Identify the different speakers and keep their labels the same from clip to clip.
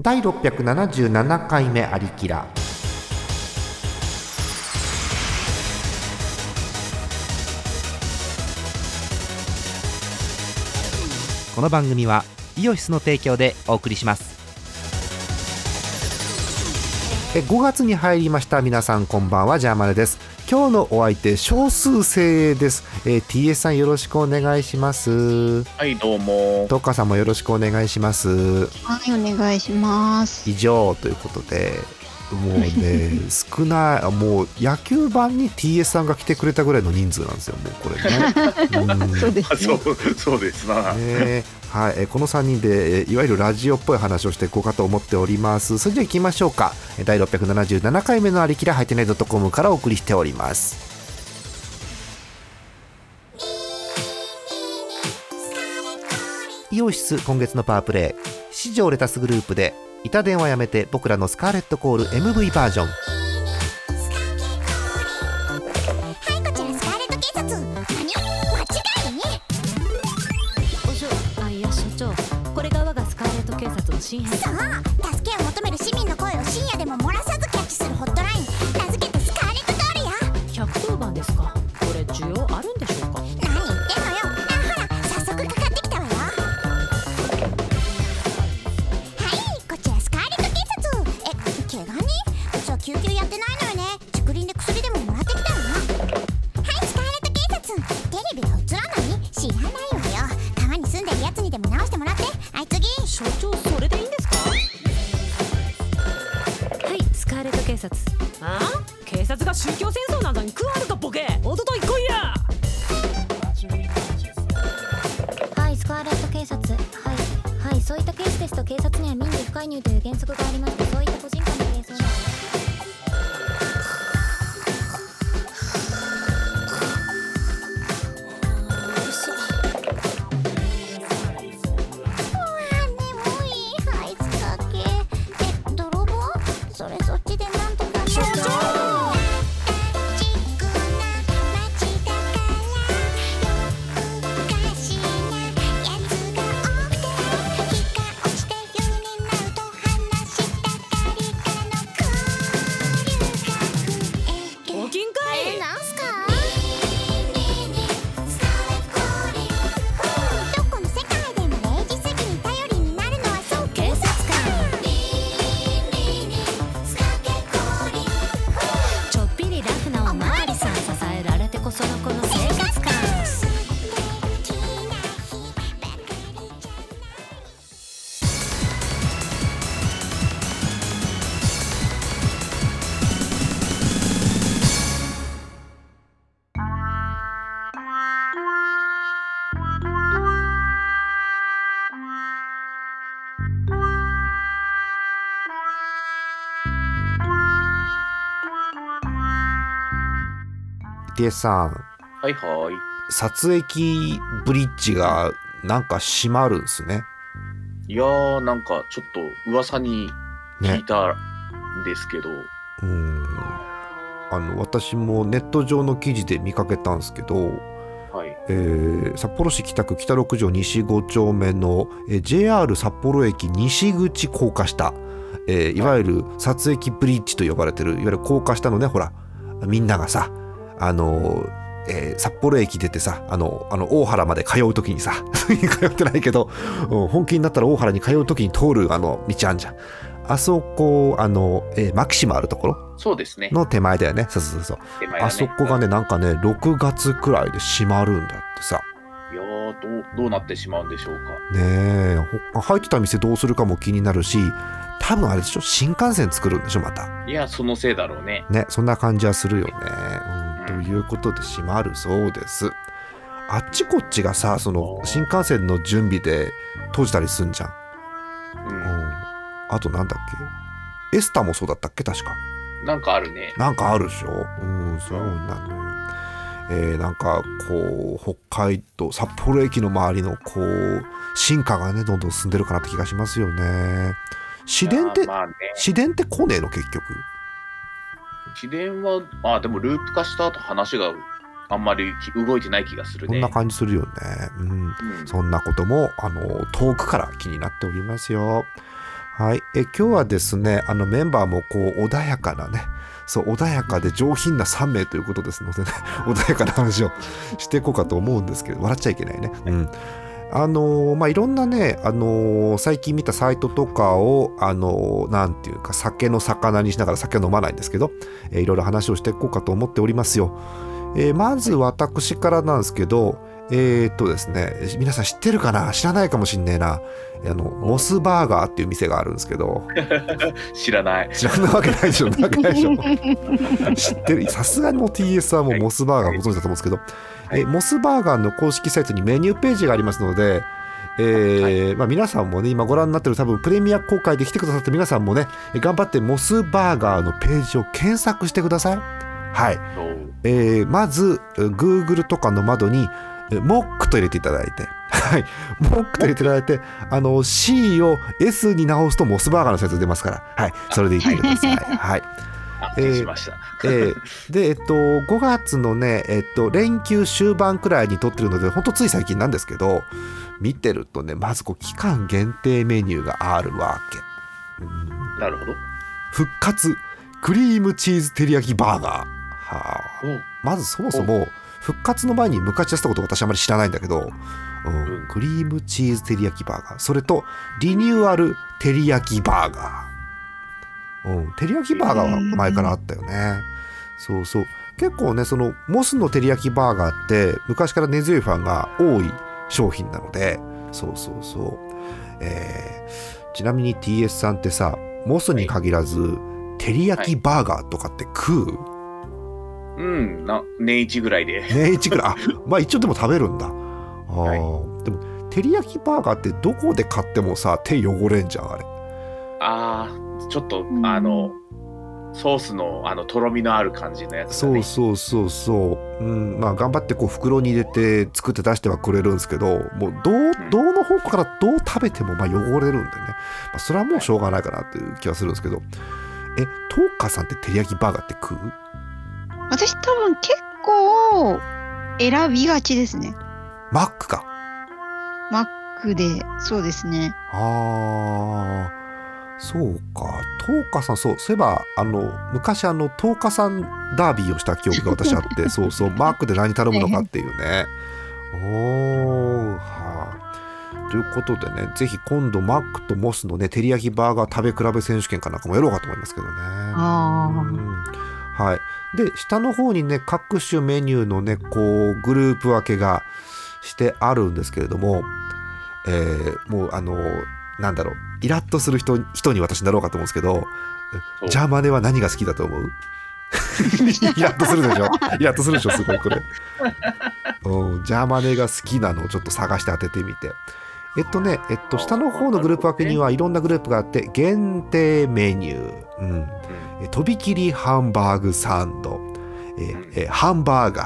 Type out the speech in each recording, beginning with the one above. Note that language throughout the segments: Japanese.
Speaker 1: 第677回目ありきらこの番組はイオシスの提供でお送りします。え5月に入りました。皆さんこんばんは。ジャーマネです。今日のお相手少数精鋭です、えー、TS さんよろしくお願いします
Speaker 2: はい、どうも。
Speaker 1: トッカーさんもよろしくお願いします
Speaker 3: はい、お願いします。
Speaker 1: 以上ということでもうね 少ないもう野球盤に TS さんが来てくれたぐらいの人数なんですよもうこれね。うん。
Speaker 3: そうで
Speaker 2: あ
Speaker 3: すね。
Speaker 2: そう、そうですな。
Speaker 1: ね。はい、えーこの3人で、えーいわゆるラジオっぽい話をしていこうかと思っております。それじゃあ行きましょうか。えー第677回目のありきらハイテナイドットコムからお送りしております。イオシス今月のパワープレイ。市場レタスグループで板電話やめて僕らのスカーレットコール MV バージョン。
Speaker 4: はいこちらスカーレット警察何間違い
Speaker 5: お嬢あいや所長。これが我がスカーレット警察の新編。
Speaker 4: そう。助けを求める市民の声を深夜でも漏らさが
Speaker 5: 宗教戦争なんかに加わるかボケおととい来いや
Speaker 4: はい、スカーレット警察。はい、はい、そういったケースですと警察には民事不介入という原則があります、そういった
Speaker 1: テ TS さん
Speaker 2: はいはい。
Speaker 1: 撮影ブリッジがなんか閉まるんですね。
Speaker 2: いやー、なんかちょっと噂に聞
Speaker 1: ね
Speaker 2: いたんですけど、
Speaker 1: うん。あの私もネット上の記事で見かけたんですけど、
Speaker 2: はい。
Speaker 1: えー札幌市北区北六条西5丁目の、えー JR 札幌駅西口高架下、えーいわゆる撮影ブリッジと呼ばれてるいわゆる高架下のねほらみんながさあのーえー札幌駅出てさあのあの大原まで通う時にさ 通ってないけどうん本気になったら大原に通う時に通るあの道あんじゃん。あそこあの、えーマキシマあるところ？
Speaker 2: そうですね。
Speaker 1: の手前だよね。そうそうそう
Speaker 2: ね。
Speaker 1: あそこがねなんかね6月くらいで閉まるんだってさ。
Speaker 2: いやー、どう、どうなってしまうんでしょうか。
Speaker 1: ねえほ入ってた店どうするかも気になるし多分あれでしょ？新幹線作るんでしょまた。
Speaker 2: いや、そのせいだろうね。
Speaker 1: ねそんな感じはするよね、うん、ということで閉まるそうです。あっちこっちがさその新幹線の準備で閉じたりすんじゃん、
Speaker 2: う。
Speaker 1: うん。ん、あとなんだっけ？エスタもそうだったっけ？確か。
Speaker 2: なんかあるね。
Speaker 1: なんかあるでしょ？うんそうなのよ。えーなんかこう北海道札幌駅の周りのこう進化がねどんどん進んでるかなって気がしますよね。市電って
Speaker 2: まあね。
Speaker 1: 市電って来ねえの？結局
Speaker 2: 市電は、まあでもループ化した後話があんまりき動いてない気がするね。
Speaker 1: こんな感じするよね。うん。
Speaker 2: うん。
Speaker 1: そんなこともあの遠くから気になっておりますよ。はい、え今日はですねあのメンバーもこう穏やかなねそう穏やかで上品な3名ということですのでね 穏やかな話をしていこうかと思うんですけど笑っちゃいけないね。うんあのーまあいろんなね、あのー最近見たサイトとかを、あのーなんていうか酒の魚にしながら酒飲まないんですけど、えーいろいろ話をしていこうかと思っておりますよ。えーまず私からなんですけど、えーっとですね、皆さん知ってるかな？知らないかもしんねえな。あの、モスバーガーっていう店があるんですけど、
Speaker 2: 知らない。
Speaker 1: 知らないわけないでしょ、なわけないでしょ。知ってる、さすがにもう TS はもうモスバーガーご存知だと思うんですけど、
Speaker 2: はい
Speaker 1: えモスバーガーの公式サイトにメニューページがありますので、えーまあ、皆さんもね、今ご覧になってる多分プレミア公開で来てくださった皆さんもね、え頑張ってモスバーガーのページを検索してください。はい。えーまず、Google とかの窓に、えモックと入れていただいて、はい。モックと入れていただいて、あの、C を S に直すとモスバーガーのサイト出ますから、はい。それでいってください。はい。
Speaker 2: 安心しました。
Speaker 1: えーで、えっと、5月のね、えっと、連休終盤くらいに撮ってるので、ほんとつい最近なんですけど、見てるとね、まずこう、期間限定メニューがあるわけ。うん
Speaker 2: なるほど。
Speaker 1: 復活、クリームチーズ照り焼きバーガー。はあ。
Speaker 2: お
Speaker 1: まずそもそも、復活の前に昔やってたこと私あまり知らないんだけど、うん
Speaker 2: うん
Speaker 1: クリームチーズ照り焼きバーガー。それと、リニューアル照り焼きバーガー。うん、照り焼きバーガーは前からあったよね。そうそう。結構ね、その、モスの照り焼きバーガーって、昔から根強いファンが多い商品なので、そうそうそう。えーちなみに TS さんってさ、モスに限らず、照り焼きバーガーとかって食う、
Speaker 2: うん、な年一ぐらいで。
Speaker 1: 年一くらい。あまあ一応でも食べるんだ。あー、
Speaker 2: はい。
Speaker 1: でも照り焼きバーガーってどこで買ってもさ手汚れんじゃんあれ。
Speaker 2: ああ、ちょっと、
Speaker 3: ん
Speaker 2: あの、ソースのあのとろみのある感じのやつだ
Speaker 1: そう
Speaker 2: ね。
Speaker 1: そうそうそう。うん。まあ頑張ってこう袋に入れて作って出してはくれるんですけどもうどうどうの方向からどう食べてもまあ汚れるんでね、まあ、それはもうしょうがないかなっていう気はするんですけど。えトーカさんって照り焼きバーガーって食う？
Speaker 3: 私多分結構選びがちですね。
Speaker 1: マックか。
Speaker 3: マックで、そうですね。
Speaker 1: あー。そうか。東花さんそうそういえばあの昔あの東花さんダービーをした記憶が私あって そうそうマークで何頼むのかっていうね。おーはい、ということでねぜひ今度マックとモスのね照り焼きバーガー食べ比べ選手権かなんかもやろうかと思いますけどね。
Speaker 3: あー。
Speaker 1: うん。はいで下の方にね各種メニューのねこうグループ分けがしてあるんですけれどもえーもうあのなんだろうイラッとする人人に私なろうかと思うんですけどジャーマネは何が好きだと思う？イラッとするでしょ？イラッとするでしょ？すごいこれ、うん、ジャーマネが好きなのをちょっと探して当ててみて。えっとねえっと下の方のグループ分けにはいろんなグループがあって限定メニュー、うん、とびきりハンバーグサンド、えハンバーガ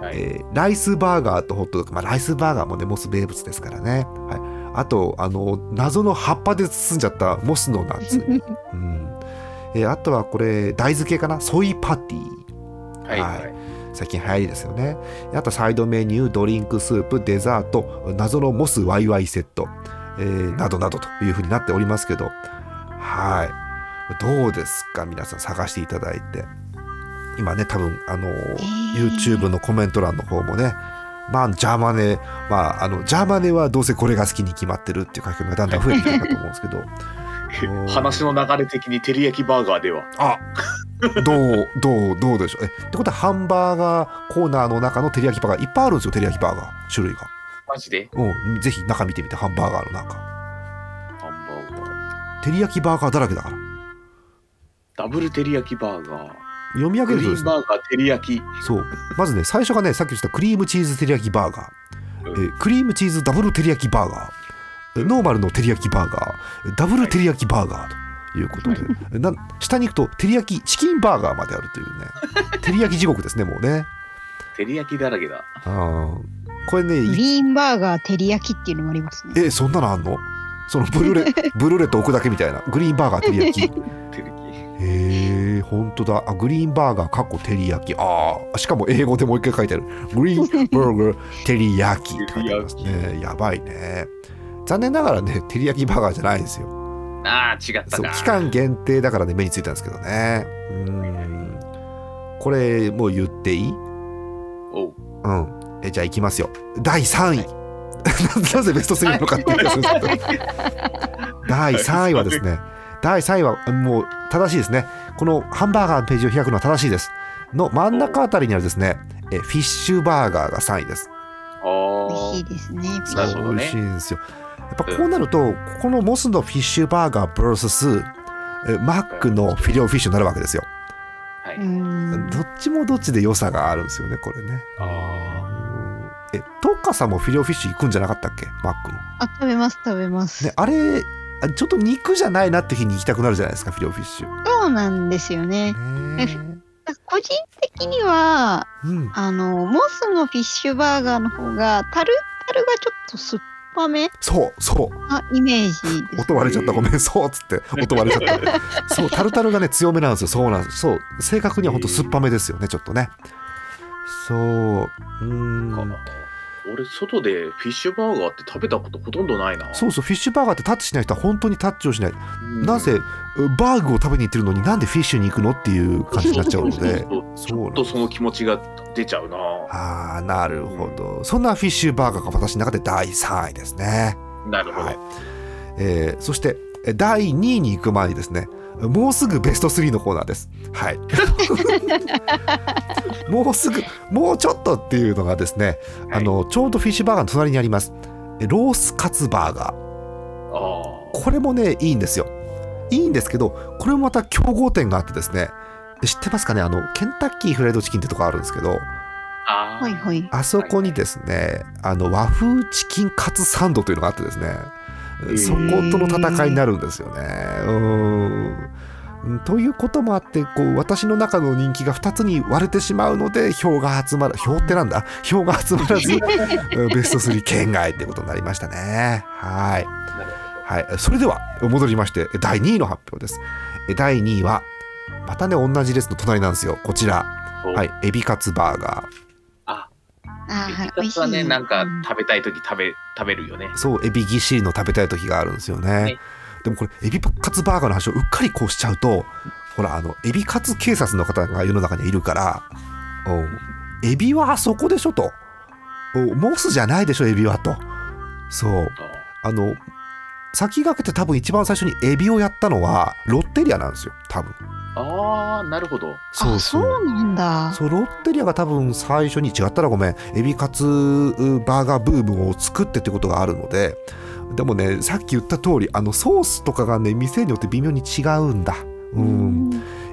Speaker 1: ー。
Speaker 2: はい。
Speaker 1: えーライスバーガーとホットドッグ、まあ、ライスバーガーもねモス名物ですからね、はい、あとあの謎の葉っぱで包んじゃったモスのナッツ、うん。えーあとはこれ大豆系かな？ソイパティ。
Speaker 2: はいは
Speaker 1: はいい。最近流行りですよね。あとサイドメニュードリンクスープデザート。謎のモスワイワイセット、えーなどなどというふうになっておりますけど。はいどうですか？皆さん探していただいて。今ね多分あの、
Speaker 3: ー。
Speaker 1: YouTube のコメント欄の方もねまあジャーマネまああのジャーマネはどうせこれが好きに決まってるっていう書き込みがだんだん増えてきたかと思うんですけど。お
Speaker 2: 話の流れ的に照り焼きバーガーでは。
Speaker 1: あどうどうどうでしょう？えってことはハンバーガーコーナーの中の照り焼きバーガーいっぱいあるんですよ照り焼きバーガー種類が。
Speaker 2: マジで？
Speaker 1: うんぜひ中見てみてハンバーガーの中。
Speaker 2: ハンバーガー。
Speaker 1: 照り焼きバーガーだらけだから
Speaker 2: ダブル照り焼きバーガー。
Speaker 1: 読み上げ
Speaker 2: グリ
Speaker 1: るとですね。
Speaker 2: ーンバーガー照り焼き。
Speaker 1: そう。まずね最初がねさっき言ったクリームチーズ照り焼きバーガー、
Speaker 2: うん。
Speaker 1: えクリームチーズダブル照り焼きバーガー。えノーマルの照り焼きバーガー。えダブル照り焼きバーガーということで、えな下に行くと照り焼きチキンバーガーまであるというね。照り焼き地獄ですねもうね。
Speaker 2: 照り焼きだらけだ。
Speaker 1: あー。これね
Speaker 3: グ
Speaker 1: い
Speaker 3: リーンバーガー照り焼きっていうのもありますね。
Speaker 1: えそんなのあんの？そのブルーレ ブルーレット置くだけみたいな。グリーンバーガー照り焼き本当だ。あグリーンバーガーかっこ照り焼き。ああしかも英語でもう一回書いてある。グリーンバーガー照り焼き。って書いてますね。やばいね。残念ながらね照り焼きバーガーじゃないんですよ。
Speaker 2: ああ違ったか
Speaker 1: そう期間限定だからね目についたんですけどね。うん。これもう言っていい？
Speaker 2: おう。
Speaker 1: うん。えじゃあいきますよ。第3位。なぜベスト3なのかってい。うと第3位はですね。第3位はもう正しいですねこのハンバーガーのページを開くのは正しいです。の真ん中あたりにあるですねえフィッシュバーガーが3位です。
Speaker 2: あ
Speaker 3: 美味しい
Speaker 2: ー
Speaker 3: ですね。
Speaker 2: なるほどね。
Speaker 1: 美味しいんですよ。やっぱこうなるとここのモスのフィッシュバーガー VS えマックのフィレオフィッシュになるわけですよ。どっちもどっちで良さがあるんですよねこれね。
Speaker 2: あ
Speaker 1: うん。えトッカさんもフィレオフィッシュ行くんじゃなかったっけ？マックの。
Speaker 3: あ、食べます、食べます。
Speaker 1: ねあれあちょっと肉じゃないなって日に行きたくなるじゃないですかフィレオフィッシュ。
Speaker 3: そうなんですよね。
Speaker 1: ね
Speaker 3: 個人的には、
Speaker 1: うん。
Speaker 3: あの、モスのフィッシュバーガーの方が、タルタルがちょっと酸っぱめ
Speaker 1: そうそう。
Speaker 3: なイメージです。
Speaker 1: 音割れちゃった。ごめん。そうっつって。音割れちゃった。そうタルタルがね強めなんですよ。そうなんですそう。正確にはほんと酸っぱめですよねちょっとね。そう。うーん。
Speaker 2: か俺外でフィッシュバーガーって食べたことほとんどないな。
Speaker 1: そうそうフィッシュバーガーってタッチしない人は本当にタッチをしない、
Speaker 2: うん
Speaker 1: なぜバーグを食べに行ってるのになんでフィッシュに行くのっていう感じになっちゃうので。
Speaker 2: そうちょっとその気持ちが出ちゃうな。
Speaker 1: ああなるほど。そんなフィッシュバーガーが私の中で第3位ですね。
Speaker 2: なるほど、
Speaker 1: はい。えーそしてえ第2位に行く前にですねもうすぐベスト3のコーナーです。はい。もうすぐ、もうちょっとっていうのがですね、あのちょうどフィッシュバーガーの隣にあります。えロースカツバーガー。
Speaker 2: あ
Speaker 1: これもね、いいんですよ。いいんですけど、これもまた競合点があってですね、知ってますかね？あの、ケンタッキーフライドチキンってとこあるんですけど、
Speaker 2: あ
Speaker 3: はいはい。
Speaker 1: あそこにですね、あの和風チキンカツサンドというのがあってですね、
Speaker 2: ー
Speaker 1: そことの戦いになるんですよね。うーんということもあってこう私の中の人気が2つに割れてしまうので票が集まる票ってなんだ票が集まらずうん ベスト3圏外ってことになりましたね。はい、はい、それでは戻りまして第2位の発表です。え第2位はまたね同じ列の隣なんですよ。こちら、
Speaker 2: お。
Speaker 1: はい、エビカツバーガー。
Speaker 2: あ。ビカツはねなんか
Speaker 3: うん
Speaker 2: 食べたい時食べ食べるよね。
Speaker 1: そうエビぎっしりの食べたい時があるんですよね。
Speaker 2: ね
Speaker 1: でもこれエビカツバーガーの話をうっかりこうしちゃうとほらあのエビカツ警察の方が世の中にはいるからおエビはあそこでしょと。おモスじゃないでしょエビはと。そう。あの先駆けて多分一番最初にエビをやったのはロッテリアなんですよ多分。
Speaker 2: ああなるほど。
Speaker 3: あ、そうなんだ。
Speaker 1: そうロッテリアが多分最初に違ったらごめんエビカツうバーガーブームを作ってってことがあるのででもねさっき言った通りあのソースとかがね店によって微妙に違うんだ。うん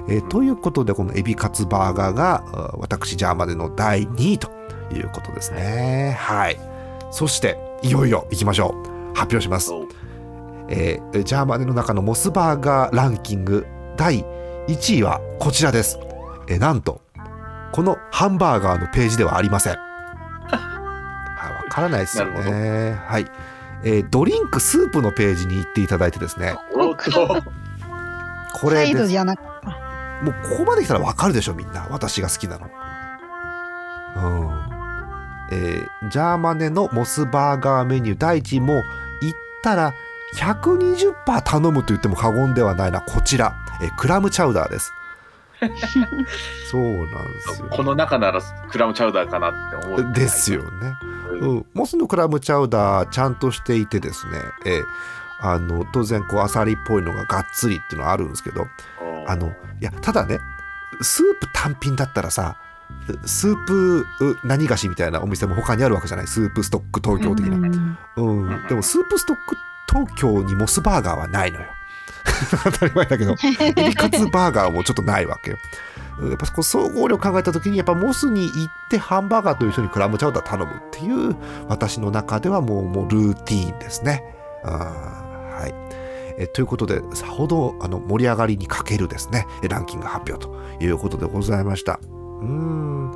Speaker 1: えーということでこのエビカツバーガーがあ私ジャーマネの第2位ということですね。はいそしていよいよいきましょう発表します。えージャーマネの中のモスバーガーランキング第1位はこちらです。えーなんとこのハンバーガーのページではありません。はい、わからないですよね。はい、えードリンクスープのページに行っていただいてですね、これです。
Speaker 3: サイドじゃなく
Speaker 1: もうここまで来たらわかるでしょみんな私が好きなの。うん。えージャーマネのモスバーガーメニュー第1位も言ったら120%頼むと言っても過言ではないなこちら、えークラムチャウダーです。そうなんですよ。
Speaker 2: この中ならクラムチャウダーかなって思う
Speaker 1: ですよね。
Speaker 2: うん。
Speaker 1: うん、モスのクラムチャウダーちゃんとしていてですね、えーあの当然こうアサリっぽいのががっつりっていうのはあるんですけどあのいやただねスープ単品だったらさスープう何菓子みたいなお店も他にあるわけじゃない？スープストック東京的な、
Speaker 3: うん。
Speaker 1: うん。でもスープストック東京にモスバーガーはないのよ。当たり前だけどエビカツバーガーもちょっとないわけよ。うんやっぱこう総合力考えた時にやっぱモスに行ってハンバーガーと一緒にクラムチャウダー頼むっていう私の中ではもうもうルーティーンですね。あーはいえということでさほどあの盛り上がりに欠けるですねえランキング発表ということでございました。うーん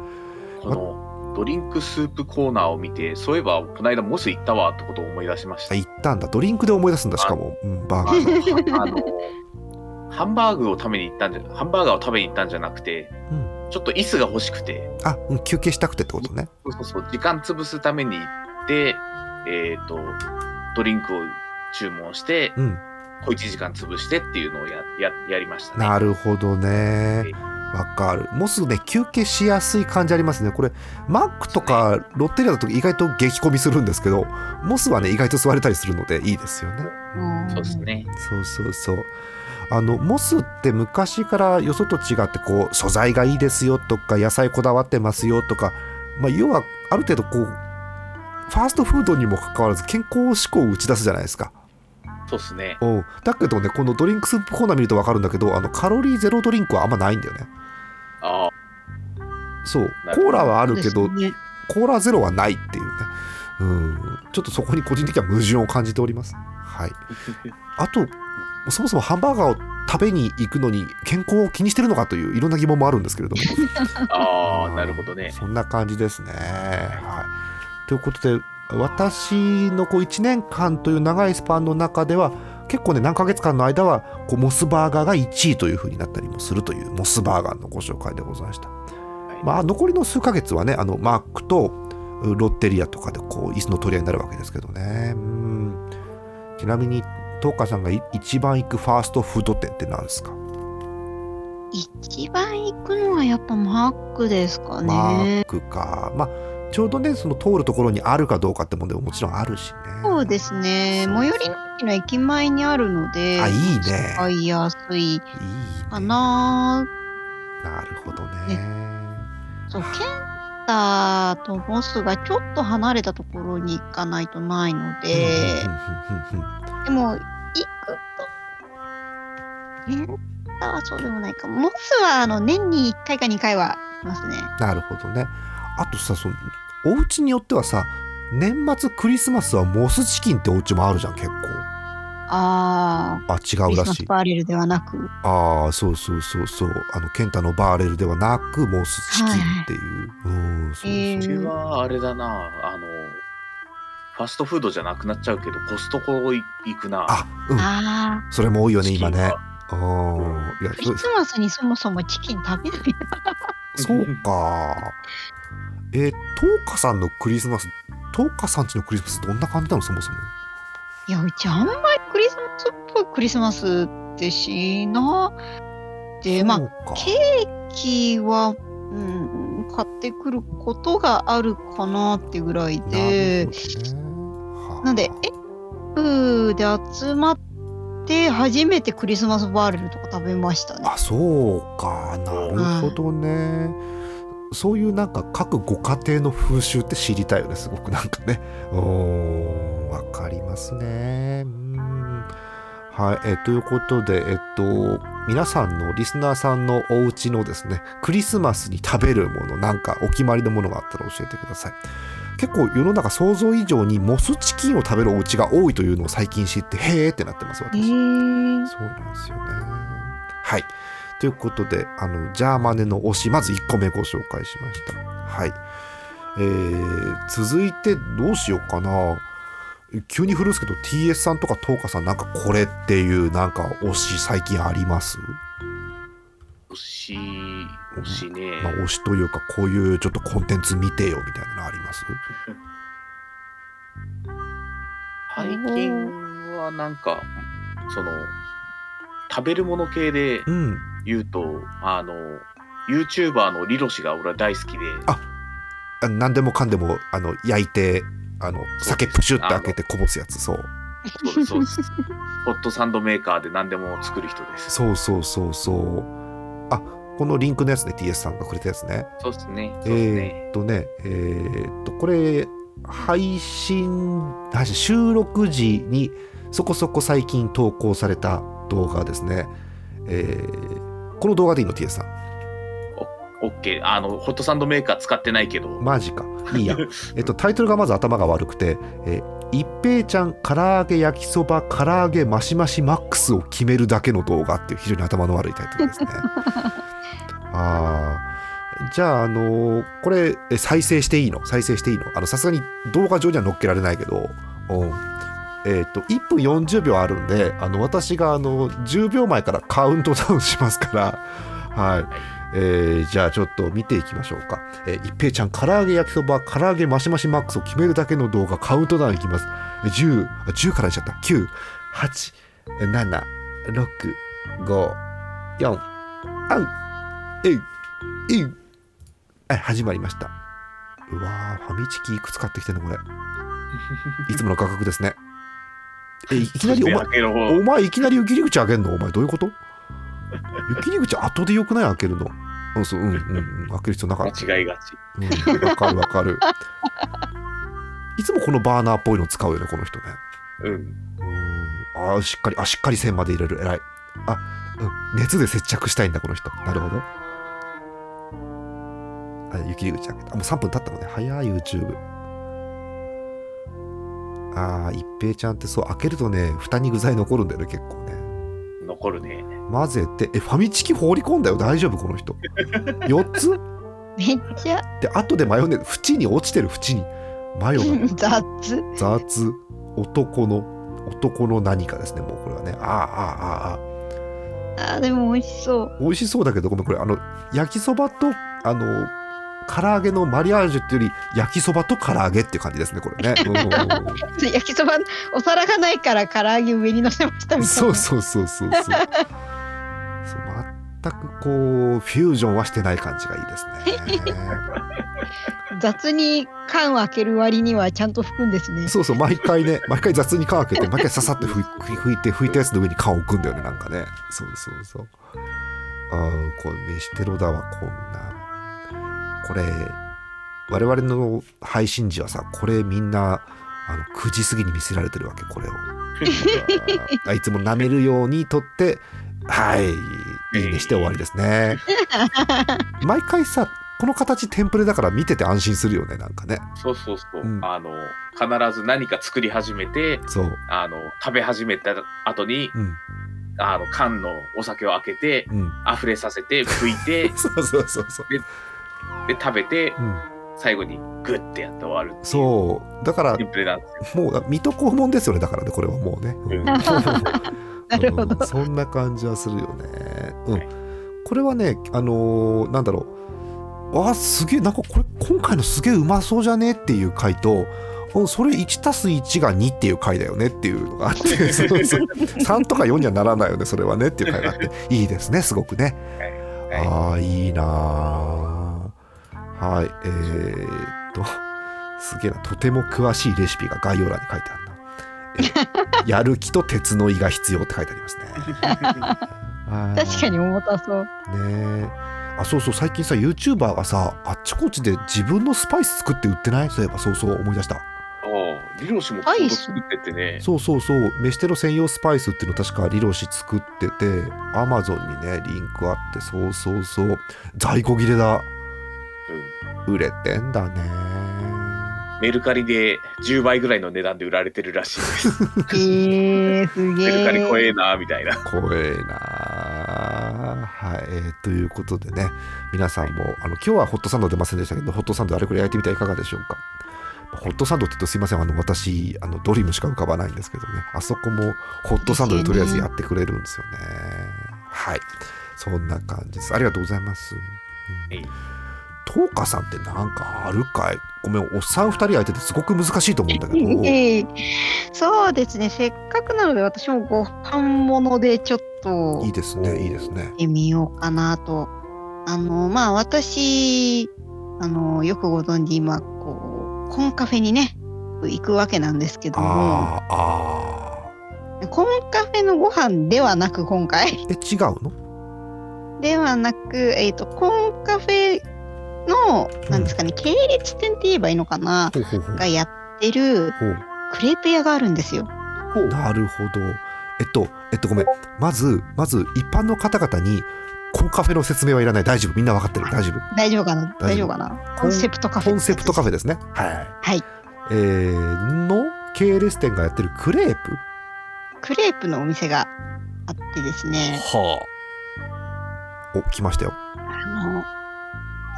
Speaker 2: このドリンクスープコーナーを見てそういえばこの間モス行ったわってことを思い出しました
Speaker 1: あ行ったんだドリンクで思い出すんだしかも、うん、バーガー の。
Speaker 2: あのハンバーグを食べに行ったんじゃハンバーガーを食べに行ったんじゃなくて、
Speaker 1: うん。
Speaker 2: ちょっと椅子が欲しくて。
Speaker 1: あ、うん、休憩したくてってことね。
Speaker 2: そうそうそう時間潰すために行ってえっ、とドリンクを注文して
Speaker 1: うん。
Speaker 2: 小1時間潰してっていうのをやややりましたね。
Speaker 1: なるほどね。わかる。モスね休憩しやすい感じありますね。これマックとかロッテリアだと意外と激混みするんですけどモスはね意外と座れたりするのでいいですよね。
Speaker 3: うん。
Speaker 2: そうですね。
Speaker 1: そうそうそうあのモスって昔からよそと違ってこう素材がいいですよとか野菜こだわってますよとか、まあ、要はある程度こうファーストフードにもかかわらず健康志向を打ち出すじゃないですか。
Speaker 2: そうですね。
Speaker 1: う。ん、だけどねこのドリンクスープコーナー見ると分かるんだけどあのカロリーゼロドリンクはあんまないんだよね。
Speaker 2: ああ、
Speaker 1: そう。コーラはあるけどコーラゼロはないっていうね。うん。ちょっとそこに個人的には矛盾を感じております。はい。あとそもそもハンバーガーを食べに行くのに健康を気にしてるのかといういろんな疑問もあるんですけれども
Speaker 2: ああ、なるほどね。
Speaker 1: そんな感じですね。はい、ということで私のこう1年間という長いスパンの中では結構ね何ヶ月間の間はこうモスバーガーが1位という風になったりもするというモスバーガーのご紹介でございました。まあ残りの数ヶ月はねあのマックとロッテリアとかでこう椅子の取り合いになるわけですけどね。うんちなみに東花さんがい一番行くファーストフード店って何ですか、
Speaker 3: 一番行くのはやっぱマックですか
Speaker 1: マ
Speaker 3: ね
Speaker 1: ッ。クか。まあちょうどねその通るところにあるかどうかって問題ももちろんあるしね。
Speaker 3: そうですね。最寄りの駅の駅前にあるので、
Speaker 1: あいいね。
Speaker 3: 使いやすい
Speaker 1: いいね
Speaker 3: かな。
Speaker 1: なるほどね。
Speaker 3: そう、ケンタとモスがちょっと離れたところに行かないとないので、でも、行くと、ケンタはそうでもないか。モスはあの年に1回か2回は行きますね。
Speaker 1: なるほどね。あとさそのお家によってはさ年末クリスマスはモスチキンってお家もあるじゃん結構。
Speaker 3: あ
Speaker 1: あ違うらしい。
Speaker 3: バーレルではなく。
Speaker 1: ああそうそうそうそうあのケンタのバーレルではなくモスチキンっていう。うんそうそ
Speaker 2: はあれだな、あの、ファストフードじゃなくなっちゃうけど、コストコ行くな。
Speaker 1: あうん
Speaker 3: あ
Speaker 1: それも多いよね今ね
Speaker 2: は。
Speaker 1: うんいや
Speaker 3: あ、クリスマスにそもそもチキン食べない。
Speaker 1: そそうか。えー、トーカさんのクリスマストーカさんちのクリスマスどんな感じなのそもそも？
Speaker 3: いや、うちあんまりクリスマスっぽいクリスマスってしな。で、まあケーキは、うん、買ってくることがあるかなってぐらいで、
Speaker 1: な
Speaker 3: んで、えプで集まって初めてクリスマスバーレルとか食べましたね。
Speaker 1: あそうか。なるほどね、そういうなんか各ご家庭の風習って知りたいよねすごく。なんかね。うんわかりますね。うんはいえということでえっと皆さんのリスナーさんのお家のですねクリスマスに食べるものなんかお決まりのものがあったら教えてください結構世の中想像以上にモスチキンを食べるお家が多いというのを最近知ってへーってなってます
Speaker 3: へ
Speaker 1: 私
Speaker 3: ー
Speaker 1: そうなんですよね。はい。ということで、あの、ジャーマネの推し、まず1個目ご紹介しました。はい。えー、続いてどうしようかな。急に振るんですけど、TS さんとかトーカさん、なんかこれっていう、なんか推し最近あります？
Speaker 2: 推し、推しね。
Speaker 1: まあ、推しというか、こういうちょっとコンテンツ見てよみたいなのあります？
Speaker 2: 最近はなんか、その、食べるもの系で
Speaker 1: うん。
Speaker 2: 言うと、あの、YouTuber のリロシが俺は大好きで、
Speaker 1: あ何でもかんでも、あの、焼いて、あの、酒プシュって開けてこぼすやつ、そう。
Speaker 2: そうそうです。ホットサンドメーカーで何でも作る人です。
Speaker 1: そうそうそうそう。あこのリンクのやつね TS さんがくれたやつね。
Speaker 2: そうですね。ね。
Speaker 1: えーっとね、えーっと、これ、配信、配信収録時にそこそこ最近投稿された動画ですね。えーこの動画でいいの TS さん？
Speaker 2: オッケー。あの、ホットサンドメーカー使ってないけど、
Speaker 1: マジか。いいや。えっと、タイトルがまず頭が悪くて、えー一平ちゃん唐揚げ焼きそば唐揚げマシマシマックスを決めるだけの動画っていう非常に頭の悪いタイトルですね。あーじゃあ、あのーこれえ再生していいの？再生していいの？あのさすがに動画上には載っけられないけど、うんえっと1分40秒あるんであの私があの10秒前からカウントダウンしますから、はいえーじゃあちょっと見ていきましょうか。えー一平ちゃん、唐揚げ焼きそば、唐揚げマシマシマックスを決めるだけの動画、カウントダウンいきます。えー10、あ10からいっちゃった。9、8、7、6、5、4、あん、えい、えい。はい、始まりました。うわー、ファミチキいくつ買ってきてんのこれ。いつもの価格ですね。え、いきなりお前、お前いきなり湯切り口開けんの？お前どういうこと？湯切り口後でよくない開けるの？うん、そう、うん、うん、うん、開ける必要なかった。
Speaker 2: 間違いがち。
Speaker 1: うん、わかるわかる。いつもこのバーナーっぽいの使うよね、この人ね。
Speaker 2: うん。
Speaker 1: うんあーしっかり、あ、しっかり線まで入れる。偉い。あ、うん、熱で接着したいんだ、この人。なるほど。あ、湯切り口開けた。あ、もう3分経ったのね。早い、YouTube。あー、一平ちゃんってそう、開けるとね、蓋に具材残るんだよね、結構ね。
Speaker 2: 残るね。
Speaker 1: 混ぜて、え、ファミチキ放り込んだよ？大丈夫、この人。4つ？
Speaker 3: めっちゃ
Speaker 1: で、後でマヨネーズ、縁に落ちてる縁に。マヨが
Speaker 3: 雑。
Speaker 1: 雑男の男の何かですねもうこれはねああああああ
Speaker 3: あーでも美味しそう。
Speaker 1: 美味しそうだけどごめんこれあの焼きそばとあの唐揚げのマリアージュっていうより焼きそばと唐揚げっていう感じですねこれね、うん
Speaker 3: 焼きそばお皿がないから唐揚げ上に乗せましたみたいな。
Speaker 1: そうそうそうそうそうくこうフュージョンはしてない感じがいいですね。
Speaker 3: 雑に缶を開ける割にはちゃんと拭くんですね。
Speaker 1: そうそう毎回ね毎回雑に缶開けて毎回ささって拭い拭いて拭いたやつの上に缶を置くんだよねなんかね。そうそうそう。ああこれ飯テロだわこんな。これ我々の配信時はさこれみんなあの9時過ぎに見せられてるわけこれを。あいつも舐めるように撮ってはいいいねして終わりですね。毎回さこの形テンプレだから見てて安心するよねなんかね。
Speaker 2: そうそうそう。
Speaker 1: うん。
Speaker 2: あの、必ず何か作り始めて、
Speaker 1: そう。
Speaker 2: あの、食べ始めた後に、
Speaker 1: うん。
Speaker 2: あの、缶のお酒を開けて、
Speaker 1: うん。
Speaker 2: 溢れさせて、拭いて、
Speaker 1: そうそうそうそう。
Speaker 2: で、食べて、
Speaker 1: うん。
Speaker 2: 最後にグッてやって終わる
Speaker 1: そう。だから。もう水戸黄門ですよねだからねこれはもうね、うん
Speaker 3: なるほど。
Speaker 1: うんそんな感じはするよね。うん、
Speaker 2: はい。
Speaker 1: これはねあのーなんだろう。あすげえなんかこれ今回のすげえうまそうじゃねっていう回とうんそれ1たす1が2っていう回だよねっていうのがあって そうそう。3とか4にはならないよねそれはねっていう回があって。いいですねすごくね。
Speaker 2: はい。
Speaker 1: ああいいなあはいえー、っとすげえな。とても詳しいレシピが概要欄に書いてあるやる気と鉄の胃が必要って書いてありますね。はい
Speaker 3: 確かに重たそう。
Speaker 1: ねえ。あそうそう。最近さ YouTuber がさあっちこっちで自分のスパイス作って売ってない？そういえばそうそう思い出した。
Speaker 2: ああ、リロシも作っててね。
Speaker 1: そうそうそう。飯テロ専用スパイスっていうの確かリロシ作ってて Amazon にねリンクあってそうそうそう。在庫切れだ。
Speaker 2: うん。
Speaker 1: 売れてんだね
Speaker 2: メルカリで10倍ぐらいの値段で売られてるらしい。です。
Speaker 3: えー、すげ
Speaker 2: メルカリ
Speaker 3: え。
Speaker 2: 怖えな、みたいな。
Speaker 1: 怖えなはい、えーということでね。皆さんもあの今日はホットサンド出ませんでしたけどホットサンドあれこれ焼いてみてはいかがでしょうか？ホットサンドって言うとすいません。あの私あのドリームしか浮かばないんですけどね。あそこもホットサンドでとりあえずやってくれるんですよね。はい。そんな感じです。ありがとうございます、うん。
Speaker 2: はい
Speaker 1: トーカさんってなんかあるかい？ごめんおっさん2人相手ですごく難しいと思うんだけど。
Speaker 3: え えそうですね。せっかくなので私もご飯物でちょっと
Speaker 1: いいですねいいですね。
Speaker 3: 行ってみようかなと。あの、まあ私、あの、よくご存知今、こう、コンカフェにね、行くわけなんですけども、
Speaker 1: あーあ
Speaker 3: コンカフェのご飯ではなく今回、
Speaker 1: ーえ違うの？
Speaker 3: ではなく、えっ、と、コンカフェの、なんですかね、系列店って言えばいいのかな、がやってるクレープ屋があるんですよ。
Speaker 1: なるほど。えっと、えっと、ごめん。まず、まず、一般の方々に、コンカフェの説明はいらない。大丈夫。みんな分かってる。大丈夫。
Speaker 3: 大丈夫かな？
Speaker 1: 大丈夫
Speaker 3: かな？コンセプトカフェ。
Speaker 1: コンセプトカフェ
Speaker 3: ェ。
Speaker 1: ですね。はい。
Speaker 3: はい。
Speaker 1: えー、の系列店がやってるクレープ？
Speaker 3: クレープのお店があってですね、
Speaker 1: はあ。お、来ましたよ。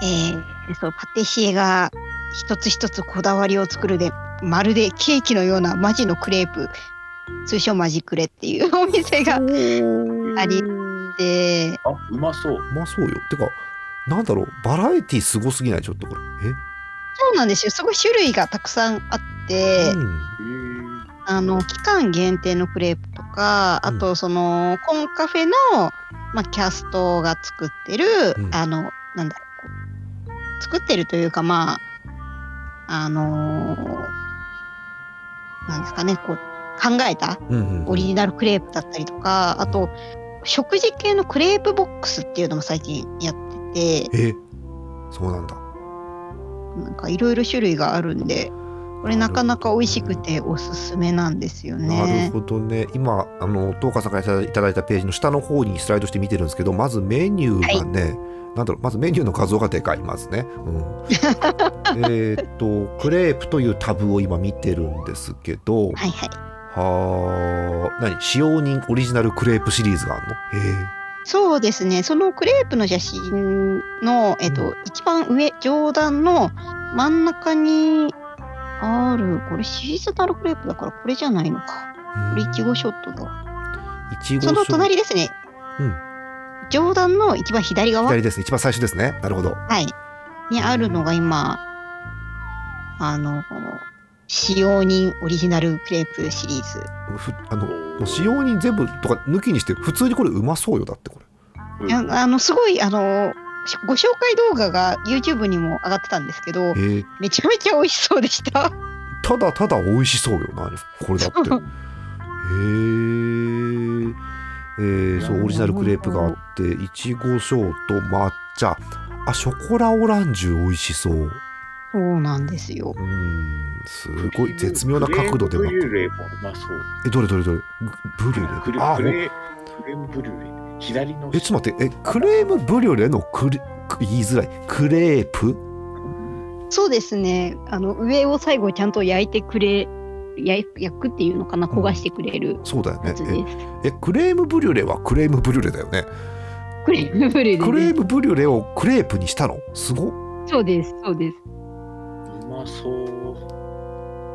Speaker 3: えー、そう、パティシエが一つ一つこだわりを作るで、まるでケーキのようなマジのクレープ、通称マジクレっていう お店がありて、
Speaker 2: あ、うまそう。
Speaker 1: うまそうよ。てか、なんだろう。バラエティすごすぎない？ちょっとこれ。
Speaker 3: そうなんですよ。すごい種類がたくさんあっ
Speaker 1: え
Speaker 3: て、
Speaker 1: うん。
Speaker 3: あの、期間限定のクレープとか、
Speaker 1: うん
Speaker 3: あとそのコンカフェの、まあ、キャストが作ってる、
Speaker 1: うん
Speaker 3: あのなんだ作ってるというかまああのーなんですかねこう考えたオリジナルクレープだったりとか、あと食事系のクレープボックスっていうのも最近やってて
Speaker 1: えそうなんだ。
Speaker 3: なんかいろいろ種類があるんでこれなかなか美味しくておすすめなんですよ
Speaker 1: なる
Speaker 3: ね。
Speaker 1: ほどね。今あの東川さんからいただいたページの下の方にスライドして見てるんですけどまずメニューがね、なんだろうまずメニューの画像がでかいまずね、うん、えーっとクレープというタブを今見てるんですけど
Speaker 3: はいはい。
Speaker 1: はあ何？使用人オリジナルクレープシリーズがあるの？へ
Speaker 3: そうですね。そのクレープの写真の、えっと、一番上、上段の真ん中にある、これシーズナルクレープだからこれじゃないのか。
Speaker 1: え
Speaker 3: これいちごショットだわ。
Speaker 1: いちご
Speaker 3: その隣ですね。
Speaker 1: うん
Speaker 3: 上段の一番左側？
Speaker 1: 左ですね一番最初ですねなるほど
Speaker 3: はい。にあるのが今、あの、使用人オリジナルクレープシリーズ。
Speaker 1: ふあの使用人全部とか抜きにして普通にこれうまそうよだってこれ
Speaker 2: うん
Speaker 3: いやあの、すごい、あの、しご紹介動画が YouTube にも上がってたんですけど、
Speaker 1: えー
Speaker 3: めちゃめちゃ美味しそうでした。
Speaker 1: ただただ美味しそうよ何これだって へーえーそうオリジナルクレープがあっていちごショート抹茶。あショコラオランジュ美味しそう。う
Speaker 3: そうなんですよ。
Speaker 1: ーんすごい絶妙な角度で
Speaker 2: ク
Speaker 1: ま
Speaker 2: レームブリュレもうまそう。
Speaker 1: えどれ？どれ？どれ？ブリュ
Speaker 2: クレ
Speaker 1: レあ
Speaker 2: クレクレームブリュレ？左の
Speaker 1: えちょっと待って。えクレームブリュレのクレく言いづらい。クレープ？
Speaker 3: そうですね。あの上を最後ちゃんと焼いてくれ、焼くっていうのかな、焦がしてくれる
Speaker 1: そうだよね。ええクレームブリュレはクレームブリュレだよね。
Speaker 3: クレームブリュレ
Speaker 1: クレームブリュレをクレープにしたの？すごっ。
Speaker 3: そうです、そうです。
Speaker 2: うまそう。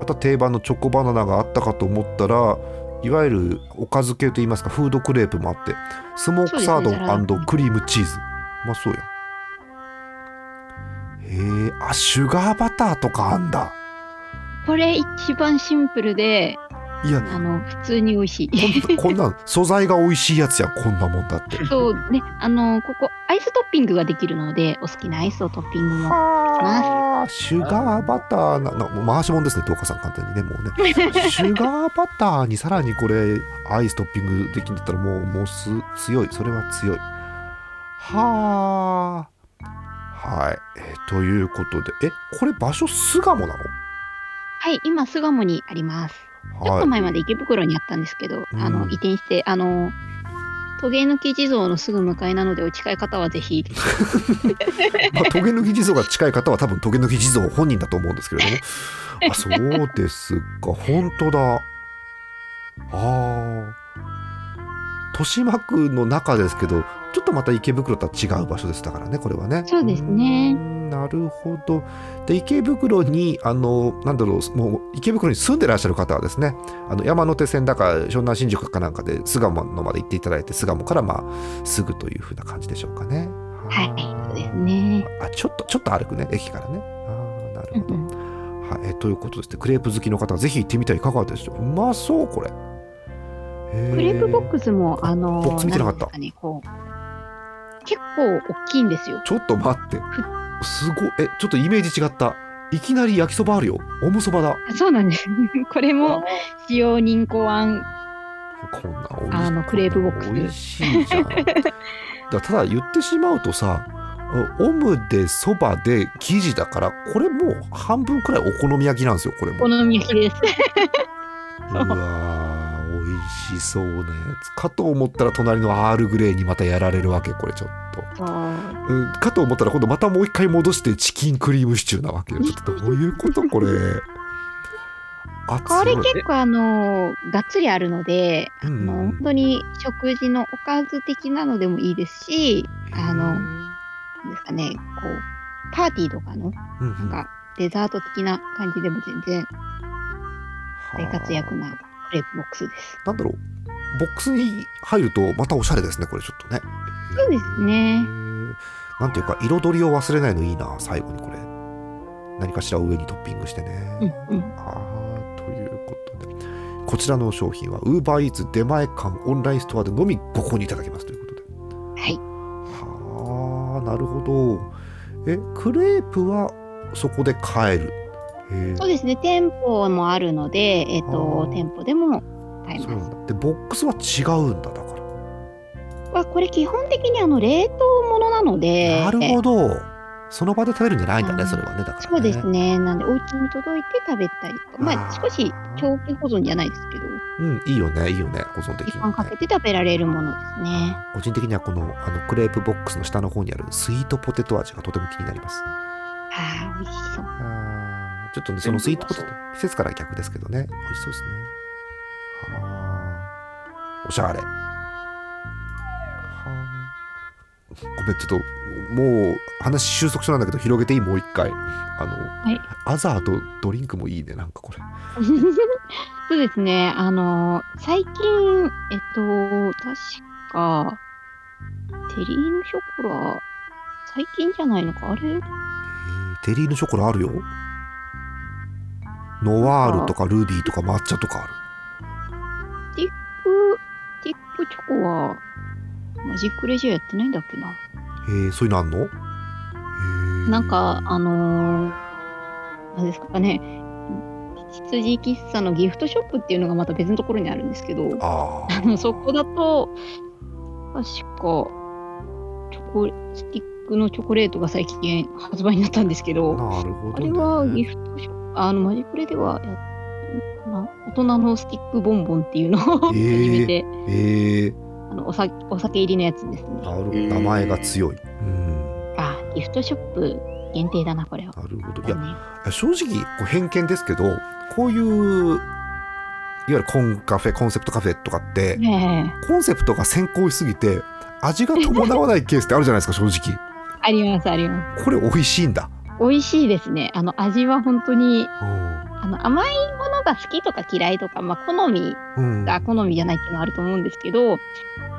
Speaker 1: あとは定番のチョコバナナがあったかと思ったらいわゆるおかず系といいますかフードクレープもあってスモークサードンクリームチーズ。うまそうやん。へえあシュガーバターとかあんだ
Speaker 3: これ一番シンプルで、
Speaker 1: いや
Speaker 3: あの普通に美味しい。
Speaker 1: こんなん 素材が美味しいやつやんこんなもんだって。
Speaker 3: そうね、あのここアイストッピングができるので、お好きなアイスをトッピングも。
Speaker 1: はあシュガーバターなな回しもんですね東花さん簡単にねもうね。シュガーバターにさらにこれアイストッピングできるんだったらもうもうす強い。それは強い。はあはい、えーということで。えこれ場所巣鴨なの？
Speaker 3: はい、今巣鴨にあります。ちょっ
Speaker 1: はい
Speaker 3: と前まで池袋にあったんですけど、あ
Speaker 1: うん。
Speaker 3: の移転して、あのトゲ抜き地蔵のすぐ向かいなので、お近い方はぜひ。
Speaker 1: まあ、トゲ抜き地蔵が近い方は多分トゲ抜き地蔵本人だと思うんですけれども。あそうですか 本当だ。あー。豊島区の中ですけどちょっとまた池袋とは違う場所ですだからねこれはね。
Speaker 3: そうですね。
Speaker 1: なるほど。で池袋にあのなんだろうもう池袋に住んでらっしゃる方はですねあの山手線だか湘南新宿かなんかで巣鴨のまで行っていただいて巣鴨からまあすぐというふうな感じでしょうかね。
Speaker 3: はい、そうですね。
Speaker 1: あちょっとちょっと歩くね駅からね。ああなるほど、
Speaker 3: うん
Speaker 1: はいえということですね。クレープ好きの方はぜひ行ってみてはいかがでしょううまそうこれ。
Speaker 3: クレープボッ
Speaker 1: ス
Speaker 3: クスも、あの
Speaker 1: ボックス見てなかった。
Speaker 3: ね、こう結構大きいんですよ。
Speaker 1: ちょっと待って。すごい。えちょっとイメージ違った。いきなり焼きそばあるよ。おむそばだ。
Speaker 3: そうなんです。これも使用人考案。
Speaker 1: こんな美味し
Speaker 3: あのクレープボックス。
Speaker 1: 美味しいじゃん。だただ言ってしまうとさオムでそばで生地だからこれもう半分くらいお好み焼きなんですよこれも。
Speaker 3: お好み焼きです。
Speaker 1: うわしそうなやつ。かと思ったら隣のアールグレイにまたやられるわけこれちょっと、
Speaker 3: そう
Speaker 1: うん、かと思ったら今度またもう一回戻してチキンクリームシチューなわけよ。ちょっとどういうことこれ。あ
Speaker 3: これ結構あのがっつりあるので、
Speaker 1: うんうん。
Speaker 3: あの本当に食事のおかず的なのでもいいですし、あのですかね、こうパーティーとかの
Speaker 1: うんうん。
Speaker 3: なんかデザート的な感じでも全然大活躍なクレープボックスです。
Speaker 1: なんだろう。ボックスに入るとまたおしゃれですねこれちょっとね。
Speaker 3: そうですね。
Speaker 1: なんていうか彩りを忘れないのいいな最後にこれ。何かしらを上にトッピングしてね、
Speaker 3: うんうん。
Speaker 1: あーということで。こちらの商品は UberEats 出前館オンラインストアでのみご購入いただけますということで。
Speaker 3: はい。
Speaker 1: はあなるほど。えクレープはそこで買える
Speaker 3: そうですね。店舗もあるので、えっ、
Speaker 1: あ
Speaker 3: と
Speaker 1: ー。
Speaker 3: 店舗でも買えます。
Speaker 1: でボックスは違うんだだから。
Speaker 3: はこれ基本的にあの冷凍ものなので、
Speaker 1: なるほど。その場で食べるんじゃないんだねそれはねだからね。
Speaker 3: そうですね。なんでお家に届いて食べたりとか、まあ少し長期保存じゃないですけど、
Speaker 1: うんいいよねいいよね保存的
Speaker 3: 時
Speaker 1: にね。
Speaker 3: 間かけて食べられるものですね。
Speaker 1: 個人的にはこのあのクレープボックスの下の方にあるスイートポテト味がとても気になります。
Speaker 3: ああ、美味しそう。
Speaker 1: ちょっとねそのスイートポテト。季節から逆ですけどね。美味しそうですね。はあ。おしゃれ。はあ。ごめんちょっともう話収束しなんだけど広げていい？もう一回。あの、
Speaker 3: い。
Speaker 1: アザーとドリンクもいいねなんかこれ。
Speaker 3: そうですね。あの最近えっと確かテリーヌショコラ最近じゃないのか？あれ？
Speaker 1: えーテリーヌショコラあるよノワールとかルビーとか抹茶とかある。
Speaker 3: ティックティックチョコはマジックレジャーやってないんだっけな。
Speaker 1: えー、そういうのあんの？
Speaker 3: なんかあのー、なんですかね。羊喫茶のギフトショップっていうのがまた別のところにあるんですけど、
Speaker 1: あ
Speaker 3: そこだと、確か、チョコ、スティックのチョコレートが最近発売になったんですけ
Speaker 1: あ
Speaker 3: ど、
Speaker 1: なるほど、
Speaker 3: あ
Speaker 1: ね、
Speaker 3: れはギフトショップ、あの、マジクレではやっな大人のスティックボンボンっていうのを 始めて、
Speaker 1: えー、
Speaker 3: あのお酒お酒入りのやつですね。
Speaker 1: なるほど。名前が強い、うん。
Speaker 3: あ、ギフトショップ限定だな、これは。
Speaker 1: なるほど。いや
Speaker 3: ね。
Speaker 1: 正直こう偏見ですけどこういういわゆるコンカフェコンセプトカフェとかって
Speaker 3: ね
Speaker 1: コンセプトが先行しすぎて味が伴わないケースってあるじゃないですか正直。
Speaker 3: え あります、あります。
Speaker 1: これ美味しいんだ、
Speaker 3: 美味しいですね。あの、味は本当に、
Speaker 1: う
Speaker 3: あの、甘いものが好きとか嫌いとか、まあ、好みが好みじゃないっていうのはあると思うんですけど、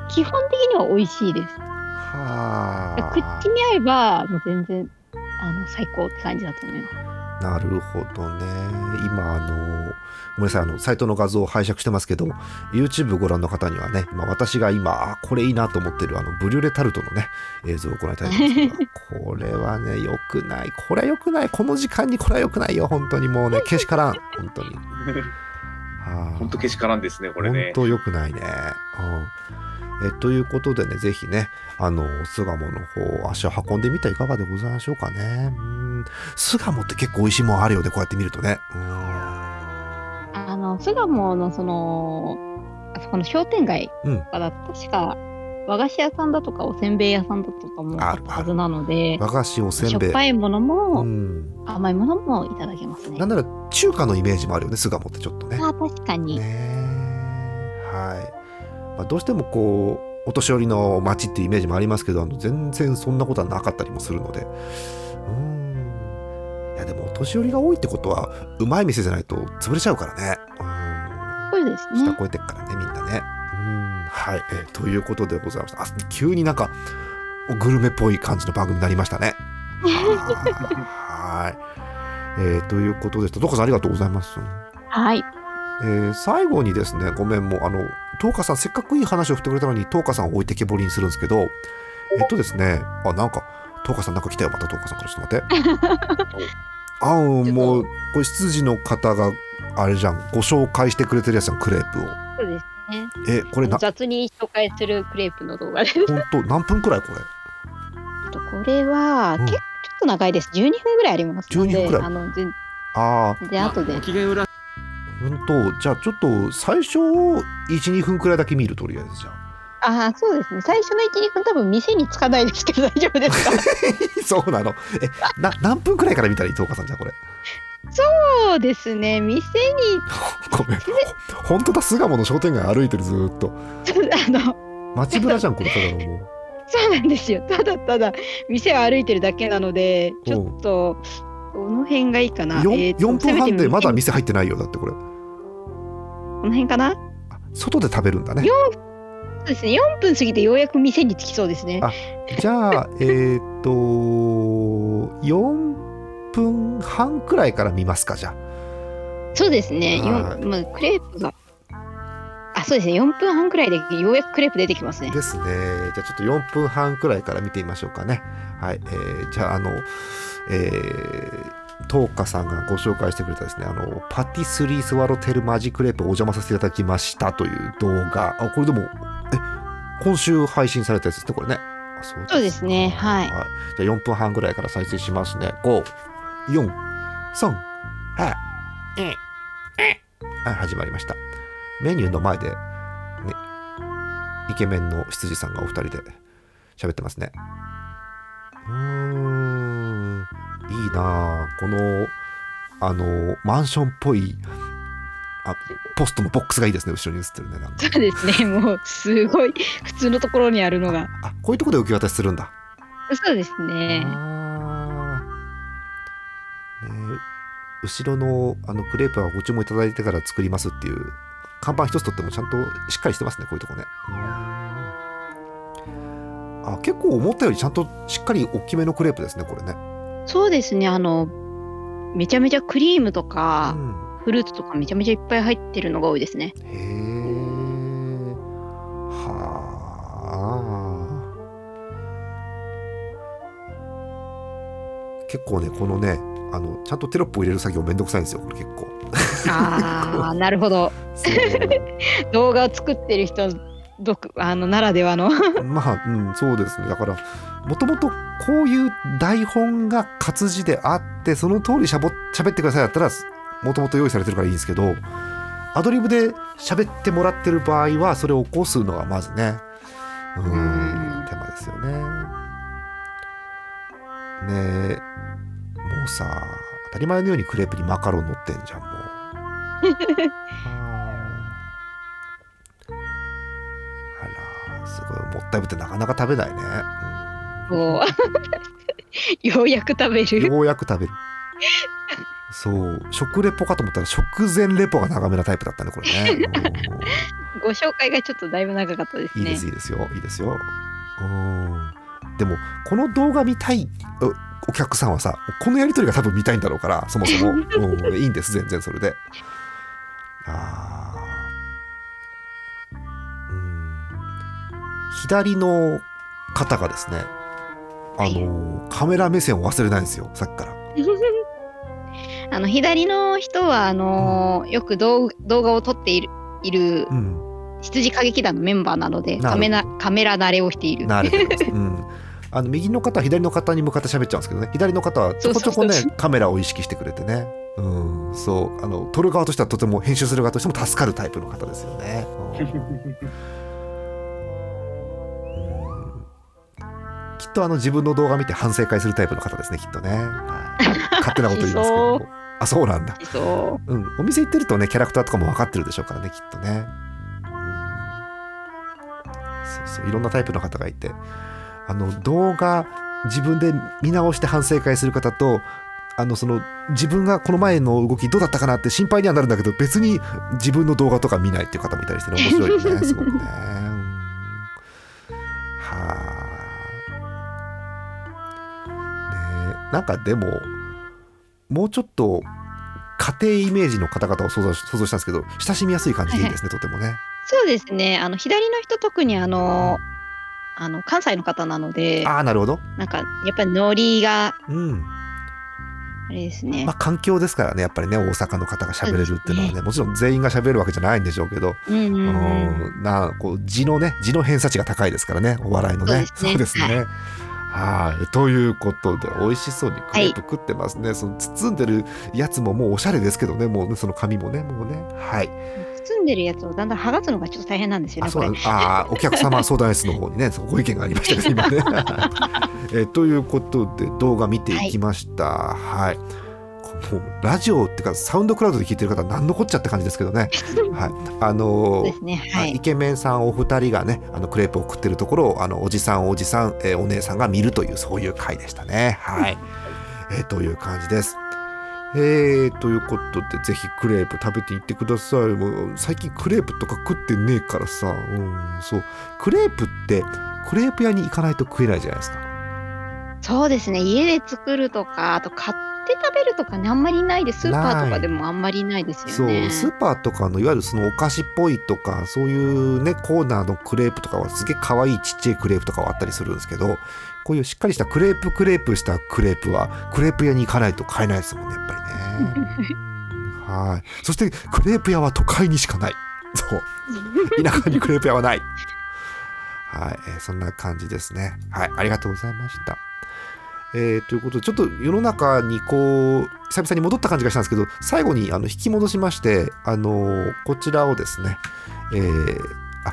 Speaker 3: 基本的には美味しいです。
Speaker 1: あ
Speaker 3: 口に合えば、もう全然、あの、最高って感じだと思います。
Speaker 1: なるほどね今あのごめんなさいあのサイトの画像を拝借してますけど YouTube ご覧の方にはね、まあ、私が今あこれいいなと思ってるあのブリュレタルトのね映像をご覧いただいてますけどこれはね良くない。これは良くない。この時間にこれは良くないよ。本当に。もうねけしからん。本当に。はあ。
Speaker 2: ほんとけしからんですね、これね。
Speaker 1: 本当良くないね。うん、えということでね、ぜひね、あの、巣鴨の方、足を運んでみてはいかがでございましょうかね。うん。巣鴨って結構美味しいもんあるよね、こうやって見るとね。うん
Speaker 3: あの、巣鴨のその、あそこの商店街
Speaker 1: うん
Speaker 3: とかだと、確か、和菓子屋さんだとか、おせんべい屋さんだとかもあったはずなので、
Speaker 1: 和菓子、おせ
Speaker 3: しょ
Speaker 1: んべい。
Speaker 3: っぱいもの
Speaker 1: う
Speaker 3: も、
Speaker 1: ん、
Speaker 3: 甘いものもいただけますね。
Speaker 1: なんなら中華のイメージもあるよね、巣鴨ってちょっとね。
Speaker 3: あ確かに。
Speaker 1: ねはい、まあ、どうしてもこうお年寄りの街っていうイメージもありますけどあの全然そんなことはなかったりもするのでうん年寄りが多いってことはうまい店じゃないと潰れちゃうからね。
Speaker 3: そうです
Speaker 1: うん下
Speaker 3: ね。
Speaker 1: 超えてっからねみんなね。うんはい、えーということでございましたあ急になんかグルメっぽい感じの番組になりましたね。はい、えーということでした。どうかさんありがとうございます。
Speaker 3: はい。
Speaker 1: えー最後にですねごめんもうあの東花さんせっかくいい話を振ってくれたのに東花さんを置いてけぼりにするんですけどえっとですねあなんか東花さんなんか来たよ。また東花さんからちょっと待って あうんもうこれ執事の方があれじゃんご紹介してくれてるやつじゃんクレープを
Speaker 3: そうですね。
Speaker 1: えこれな
Speaker 3: 雑に紹介するクレープの動画です。
Speaker 1: 本当？何分くらいこれ？
Speaker 3: これは、
Speaker 1: うん
Speaker 3: 結構ちょっと長いです。12分ぐらいありますので。
Speaker 1: 12分ぐらい？
Speaker 3: あの、全
Speaker 1: ああ
Speaker 3: で、後で。
Speaker 1: 本当？じゃあちょっと最初12分くらいだけ見るとりあえずじゃあ
Speaker 3: ああ、そうですね。最初の1、2分多分店に着かないですけど大丈夫ですか？
Speaker 1: そうなの？えな何分くらいから見たらいい？東花さんじゃあこれ。
Speaker 3: そうですね。店に、
Speaker 1: ごめん。本当だ巣鴨の商店街歩いてるずーっと。
Speaker 3: あの、
Speaker 1: 街ぶらじゃんこれただのもう。
Speaker 3: そうなんですよ。ただただ店を歩いてるだけなので、ちょっと、どの辺がいいかな
Speaker 1: ？4,
Speaker 3: えーと
Speaker 1: 4分半でまだ店入ってないよだってこれ。
Speaker 3: この辺かな？
Speaker 1: あ外で食べるんだね。
Speaker 3: そうですね。4分過ぎてようやく店に着きそうですね。
Speaker 1: あじゃあ えーっと4分半くらいから見ますかじゃ
Speaker 3: そうですね。まあ、クレープがあ、そうですね。4分半くらいでようやくクレープ出てきますね。
Speaker 1: ですね。じゃあちょっと4分半くらいから見てみましょうかね。はい。えーじゃあ、あの、えー、トーカさんがご紹介してくれたですね、あの、パティスリースワロテルマジクレープお邪魔させていただきましたという動画。あ、これでも、え、今週配信されたやつですね、これね。あそう
Speaker 3: そうですねはい
Speaker 1: じゃあ4分半ぐらいから再生しますね。5、4、3、はい。はい、始まりました。メニューの前で、ね、イケメンの羊さんがお二人で喋ってますね。うーん、いいなあこの、あの、マンションっぽい、あ、ポストのボックスがいいですね、後ろに映ってるね。なんか
Speaker 3: そうですね。もう、すごい、普通のところにあるのが。
Speaker 1: あ、こういうところで受け渡しするんだ。
Speaker 3: そうですね。
Speaker 1: ね後ろのあのクレープはご注文いただいてから作りますっていう看板一つとってもちゃんとしっかりしてますねこういうとこねあ結構思ったよりちゃんとしっかり大きめのクレープですねこれね
Speaker 3: そうですね。あの、めちゃめちゃクリームと
Speaker 1: う
Speaker 3: か、
Speaker 1: ん
Speaker 3: フルーツとかめちゃめちゃいっぱい入ってるのが多いですね。
Speaker 1: へえはあ結構ねこのねあのちゃんとテロップを入れる作業めんどくさいんですよこれ結構
Speaker 3: ああ、なるほど。動画を作ってる人独あのならではの
Speaker 1: まあ、うん、そうですね。だから、もともとこういう台本が活字であって、その通りしゃぼ喋ってくださいだったら、もともと用意されてるからいいんですけど、アドリブで喋ってもらってる場合は、それを起こすのがまずね、う
Speaker 3: ん、
Speaker 1: 手間ですよね。ねえ、もうさ、当たり前のようにクレープにマカロン乗ってんじゃん、もう。あら、すごい、もったいぶってなかなか食べないね。
Speaker 3: こう ようやく食べ
Speaker 1: うん
Speaker 3: る。
Speaker 1: ようやく食べる。そう、食レポかと思ったら食前レポが長めなタイプだったね、これね。
Speaker 3: ご紹介がちょっとだいぶ長かったですね。
Speaker 1: うんいいです、いいですよ、いいですよ。うん。でも、この動画見たいおお客さんはさ、このやりとりが多分見たいんだろうから、そもそも。うん、いいんです、全然それで。あーうん。左の方がですね、あの、カメラ目線を忘れないんですよ、さっきから。
Speaker 3: あの左の人はあのよく動動画を撮っているいる
Speaker 1: うん。
Speaker 3: 羊歌劇団のメンバーなのでカメラカメラ慣れをしている。
Speaker 1: なるほど。うん。あの右の方は左の方に向かって喋っちゃうんですけどね左の方はちょこちょこねカメラを意識してくれてねうんそうあの撮る側としてはとても編集する側としても助かるタイプの方ですよね。うん きっとあの自分の動画見て反省会するタイプの方ですねきっとね。はい勝手なこと言いますけども。あそうなんだ。
Speaker 3: そ
Speaker 1: うん、お店行ってるとねキャラクターとかも分かってるでしょうからねきっとね、うん、そうそういろんなタイプの方がいてあの動画自分で見直して反省会する方とあのその自分がこの前の動きどうだったかなって心配にはなるんだけど別に自分の動画とか見ないっていう方もいたりしてね面白いよねすごくね。うんはあ。なんかでももうちょっと家庭イメージの方々を想像想像したんですけど親しみやすい感じでいいですね、とてもね。
Speaker 3: うそうですね。あの左の人特にあのあの関西の方なので
Speaker 1: ああなるほど。
Speaker 3: なんかやっぱりノリが
Speaker 1: うん。
Speaker 3: あれですね
Speaker 1: まあ。環境ですからねやっぱりね大阪の方が喋れるっていうのはねもちろん全員が喋るわけじゃないんでしょうけど、
Speaker 3: うん
Speaker 1: なこう字のね字の偏差値が高いですからねお笑いのね
Speaker 3: そうですね
Speaker 1: ねはいということで美味しそうにクレープ食ってますね、その包んでるやつももうおしゃれですけどねもうねその紙もねもうねはい
Speaker 3: 包んでるやつをだんだん剥がすのがちょっと大変なんですよね。
Speaker 1: あ。あーお客様相談室の方にね ご意見がありましたけど今ね。えということで動画見ていきました。はい。もうラジオっていうかサウンドクラウドで聞いてる方は何のこっちゃって感じですけどね。はい。あのー
Speaker 3: ね。はい
Speaker 1: イ。ケメンさんお二人がねあのクレープを食ってるところをあのおじさんおじさん、えーお姉さんが見るというそういう回でしたね。はい、えーという感じです。えー、ということでぜひクレープ食べていってくださいもう最近クレープとか食ってねえからさ、うん、そうクレープってクレープ屋に行かないと食えないじゃないですか。
Speaker 3: そうですね。家で作るとか、あと買っって食べるとかねあんまりないですスーパーとかでもあんまりないです
Speaker 1: そう
Speaker 3: よね
Speaker 1: スーパーとかのいわゆるそのお菓子っぽいとかそういうねコーナーのクレープとかはすげえ可愛いちっちゃいクレープとかはあったりするんですけどこういうしっかりしたクレープクレープしたクレープはクレープ屋に行かないと買えないですもんねやっぱりね。はい。そしてクレープ屋は都会にしかない。そう。田舎にクレープ屋はない。はい、えーそんな感じですね。はい。ありがとうございましたえーということでちょっと世の中にこう久々に戻った感じがしたんですけど最後にあの引き戻しましてあのーこちらをですねえーあ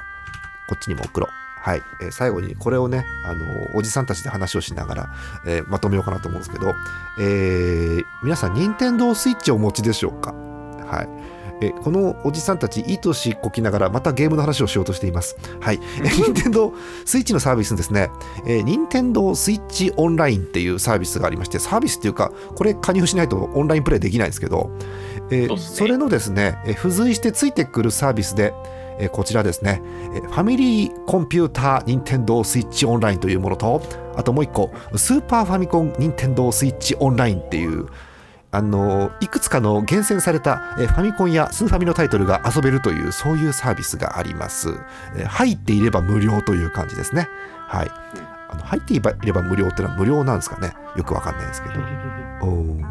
Speaker 1: こっちにも送ろう。はい、えー最後にこれをね、あのーおじさんたちで話をしながら、えまとめようかなと思うんですけど、え皆さん任天堂スイッチをお持ちでしょうか？はい。えーこのおじさんたちいい年こきながらまたゲームの話をしようとしています。はい、えー任天堂スイッチのサービスにですね、えー、任天堂スイッチオンラインっていうサービスがありまして、サービスっていうか、これ加入しないとオンラインプレイできないんですけど、えー
Speaker 2: そ
Speaker 1: れのですね、えー付随してついてくるサービスで、えーこちらですね、えーファミリーコンピューター任天堂スイッチオンラインというものと、あともう一個、スーパーファミコン任天堂スイッチオンラインっていう、あのいくつかの厳選されたえーファミコンやスーファミのタイトルが遊べるというそういうサービスがあります、えー入っていれば無料という感じですね。はい。あの入っていれば無料ってのは無料なんですかね。よくわかんないですけど。おー。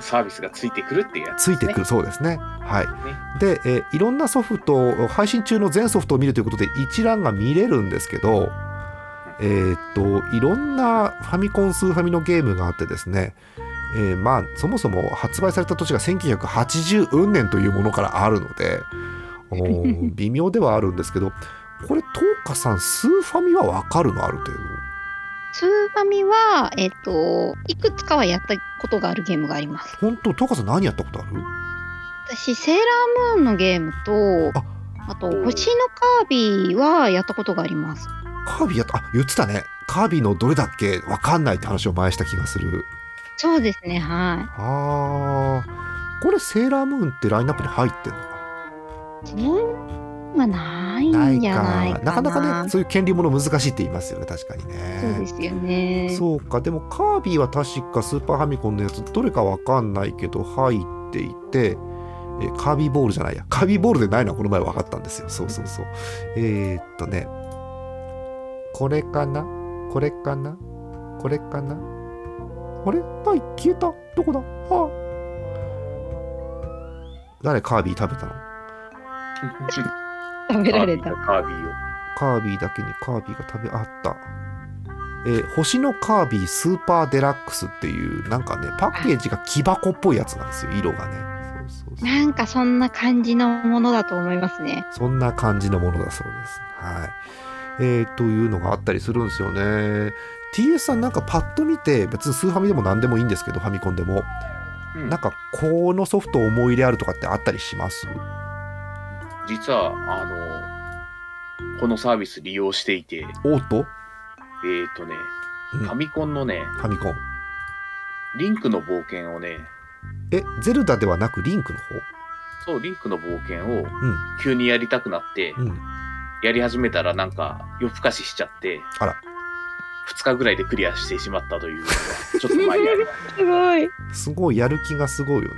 Speaker 2: サービスがついてくるっていうやつ
Speaker 1: ついてくる。そうですね。はい。で、えーいろんなソフト配信中の全ソフトを見るということで一覧が見れるんですけどえーっといろんなファミコンスーファミのゲームがあってですねえーまあそもそも発売された年が1980運年というものからあるので 微妙ではあるんですけどこれ東花さんスーファミはわかるのある程度？
Speaker 3: スーファミは、えっ、と、いくつかはやったことがあるゲームがあります。
Speaker 1: 本当？東花さん何やったことある？
Speaker 3: 私、セーラームーンのゲームと、
Speaker 1: あ
Speaker 3: あと、星のカービィはやったことがあります。
Speaker 1: カービィやった。あ言ってたね。カービィのどれだっけ？わかんないって話を前した気がする
Speaker 3: そうですね、は
Speaker 1: あ。ーこれセーラームーンってラインナップに入ってんのか
Speaker 3: い。うんまあ、ない
Speaker 1: なんい
Speaker 3: じゃないかな。
Speaker 1: か。なかなかねそういう権利もの難しいって言いますよね確かにね。
Speaker 3: そうですよね。
Speaker 1: そうか。でもカービィは確かスーパーファミコンのやつどれかわかんないけど入っていてえカービィボールじゃないや。カービィボールでないのはこの前分かったんですよ。そうそうそう。えー、っとね。これかな？これかな？これかな？あれ？ない？消えた？どこだ？あ。誰？カービィ食べたの？
Speaker 3: 食べられた。
Speaker 2: カービィを。
Speaker 1: カービィだけにカービィが食べあった。えー星のカービィスーパーデラックスっていうなんかねパッケージが木箱っぽいやつなんですよ色がね。そうそうそう。
Speaker 3: なんかそんな感じのものだと思いますね。
Speaker 1: そんな感じのものだそうです。はい。えー、というのがあったりするんですよね TS さんなんかパッと見て別にスーファミでも何でもいいんですけどファミコンでも。
Speaker 2: うん。
Speaker 1: なんかこのソフト思い入れあるとかってあったりします？
Speaker 2: 実は、あの、このサービス利用していて、
Speaker 1: おっと、
Speaker 2: えっ、ー、とね、
Speaker 1: うん。
Speaker 2: ファミコンのね、
Speaker 1: ファミコン。
Speaker 2: リンクの冒険をね、
Speaker 1: えゼルダではなくリンクの
Speaker 2: そう、リンクの冒険を急にやりたくなって、
Speaker 1: うん。
Speaker 2: やり始めたらなんか夜更かししちゃって、
Speaker 1: あら
Speaker 2: 2日ぐらいでクリアしてしまったというのが、ちょっと前にあります。
Speaker 3: すごい。
Speaker 1: すごいやる気がすごいよね。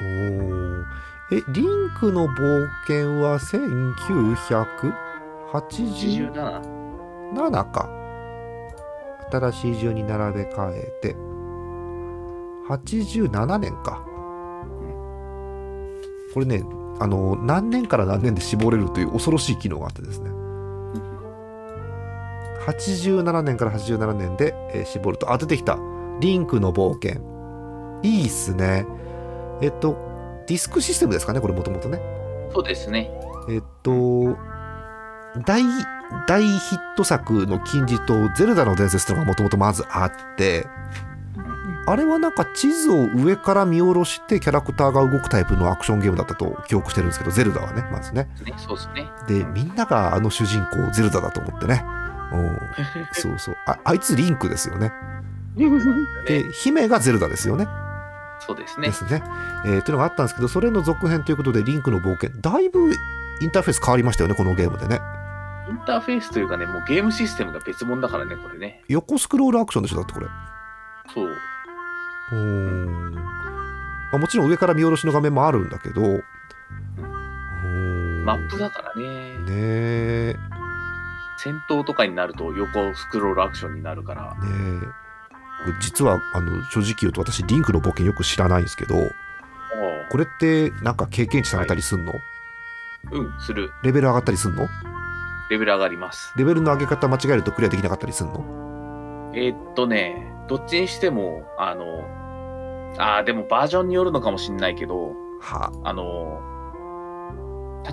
Speaker 1: おーえ、リンクの冒険は1987
Speaker 2: 87?
Speaker 1: か。新しい順に並べ替えて、87年か。これね、あの、何年から何年で絞れるという恐ろしい機能があってですね。87年から87年で、えー絞ると、あ、出てきた。リンクの冒険。いいっすね。えっと、ディスクシステムですかね、これもともとね。
Speaker 2: そうですね。
Speaker 1: えっと、大、大ヒット作の金字塔、ゼルダの伝説というのがもともとまずあって、あれはなんか地図を上から見下ろしてキャラクターが動くタイプのアクションゲームだったと記憶してるんですけど、ゼルダはね、まずね。
Speaker 2: ねそうですね。
Speaker 1: で、みんながあの主人公、ゼルダだと思ってね。うん、そうそうあ。あいつリンクですよね。で、姫がゼルダですよね。
Speaker 2: そうですね
Speaker 1: で。すね。えーというのがあったんですけど、それの続編ということで、リンクの冒険、だいぶインターフェース変わりましたよね、このゲームでね。
Speaker 2: インターフェースというかね、もうゲームシステムが別物だからね、これね。
Speaker 1: 横スクロールアクションでしょ、だってこれ。
Speaker 2: そう。
Speaker 1: うーん、まあ、もちろん上から見下ろしの画面もあるんだけどうーん
Speaker 2: マップだからね。
Speaker 1: ねえ
Speaker 2: 戦闘とかになると横スクロールアクションになるから。
Speaker 1: ねえ。実はあの正直言うと私リンクの冒険よく知らないんですけどこれってなんか経験値されたりすんの、
Speaker 2: うん、する。
Speaker 1: レベル上がったりすんの？
Speaker 2: レベル上がります。
Speaker 1: レベルの上げ方間違えるとクリアできなかったりすんの？
Speaker 2: えーっとね、どっちにしても、あの、あーでもバージョンによるのかもしんないけど、
Speaker 1: は
Speaker 2: あ。の、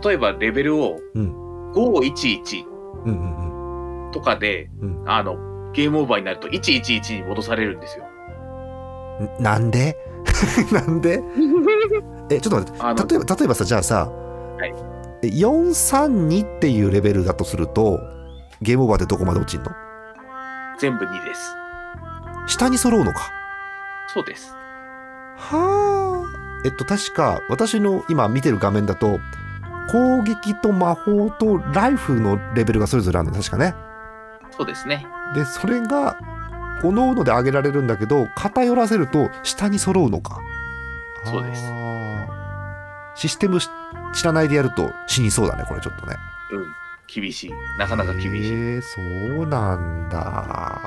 Speaker 2: 例えばレベルを
Speaker 1: うん。
Speaker 2: 511
Speaker 1: うんうんうん
Speaker 2: とかで、
Speaker 1: うん
Speaker 2: あの、ゲームオーバーになると111に戻されるんですよ。
Speaker 1: んなんで？なんで？えちょっと待って。例えば例えばさじゃあさ、
Speaker 2: はい。
Speaker 1: え432っていうレベルだとするとゲームオーバーでどこまで落ちんの？
Speaker 2: 全部2です。
Speaker 1: 下に揃うのか。
Speaker 2: そうです。
Speaker 1: はあ。えっと確か私の今見てる画面だと攻撃と魔法とライフのレベルがそれぞれあるの確かね
Speaker 2: そうですね。
Speaker 1: でそれが各々で上げられるんだけど偏らせると下に揃うのか
Speaker 2: そうです
Speaker 1: システムし知らないでやると死にそうだねこれちょっとね
Speaker 2: うん。厳しい。なかなか厳しい。
Speaker 1: へえそうなんだ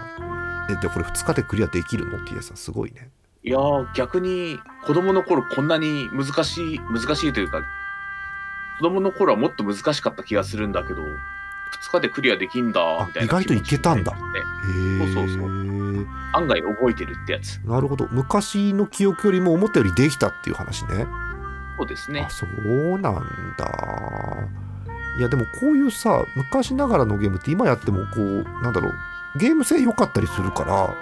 Speaker 1: えでこれ2日でクリアできるの ?TS さんすごいね
Speaker 2: いやー、逆に子供の頃こんなに難しい、難しいというか、子供の頃はもっと難しかった気がするんだけど、2日でクリアできんだ、みたいな
Speaker 1: あ意外といけたんだ。
Speaker 2: そうそうそう。案外覚えてるってやつ。
Speaker 1: なるほど。昔の記憶よりも思ったよりできたっていう話ね。
Speaker 2: そうですね。
Speaker 1: あ。そうなんだ。いやでもこういうさ昔ながらのゲームって今やってもこうなんだろうゲーム性良かったりするから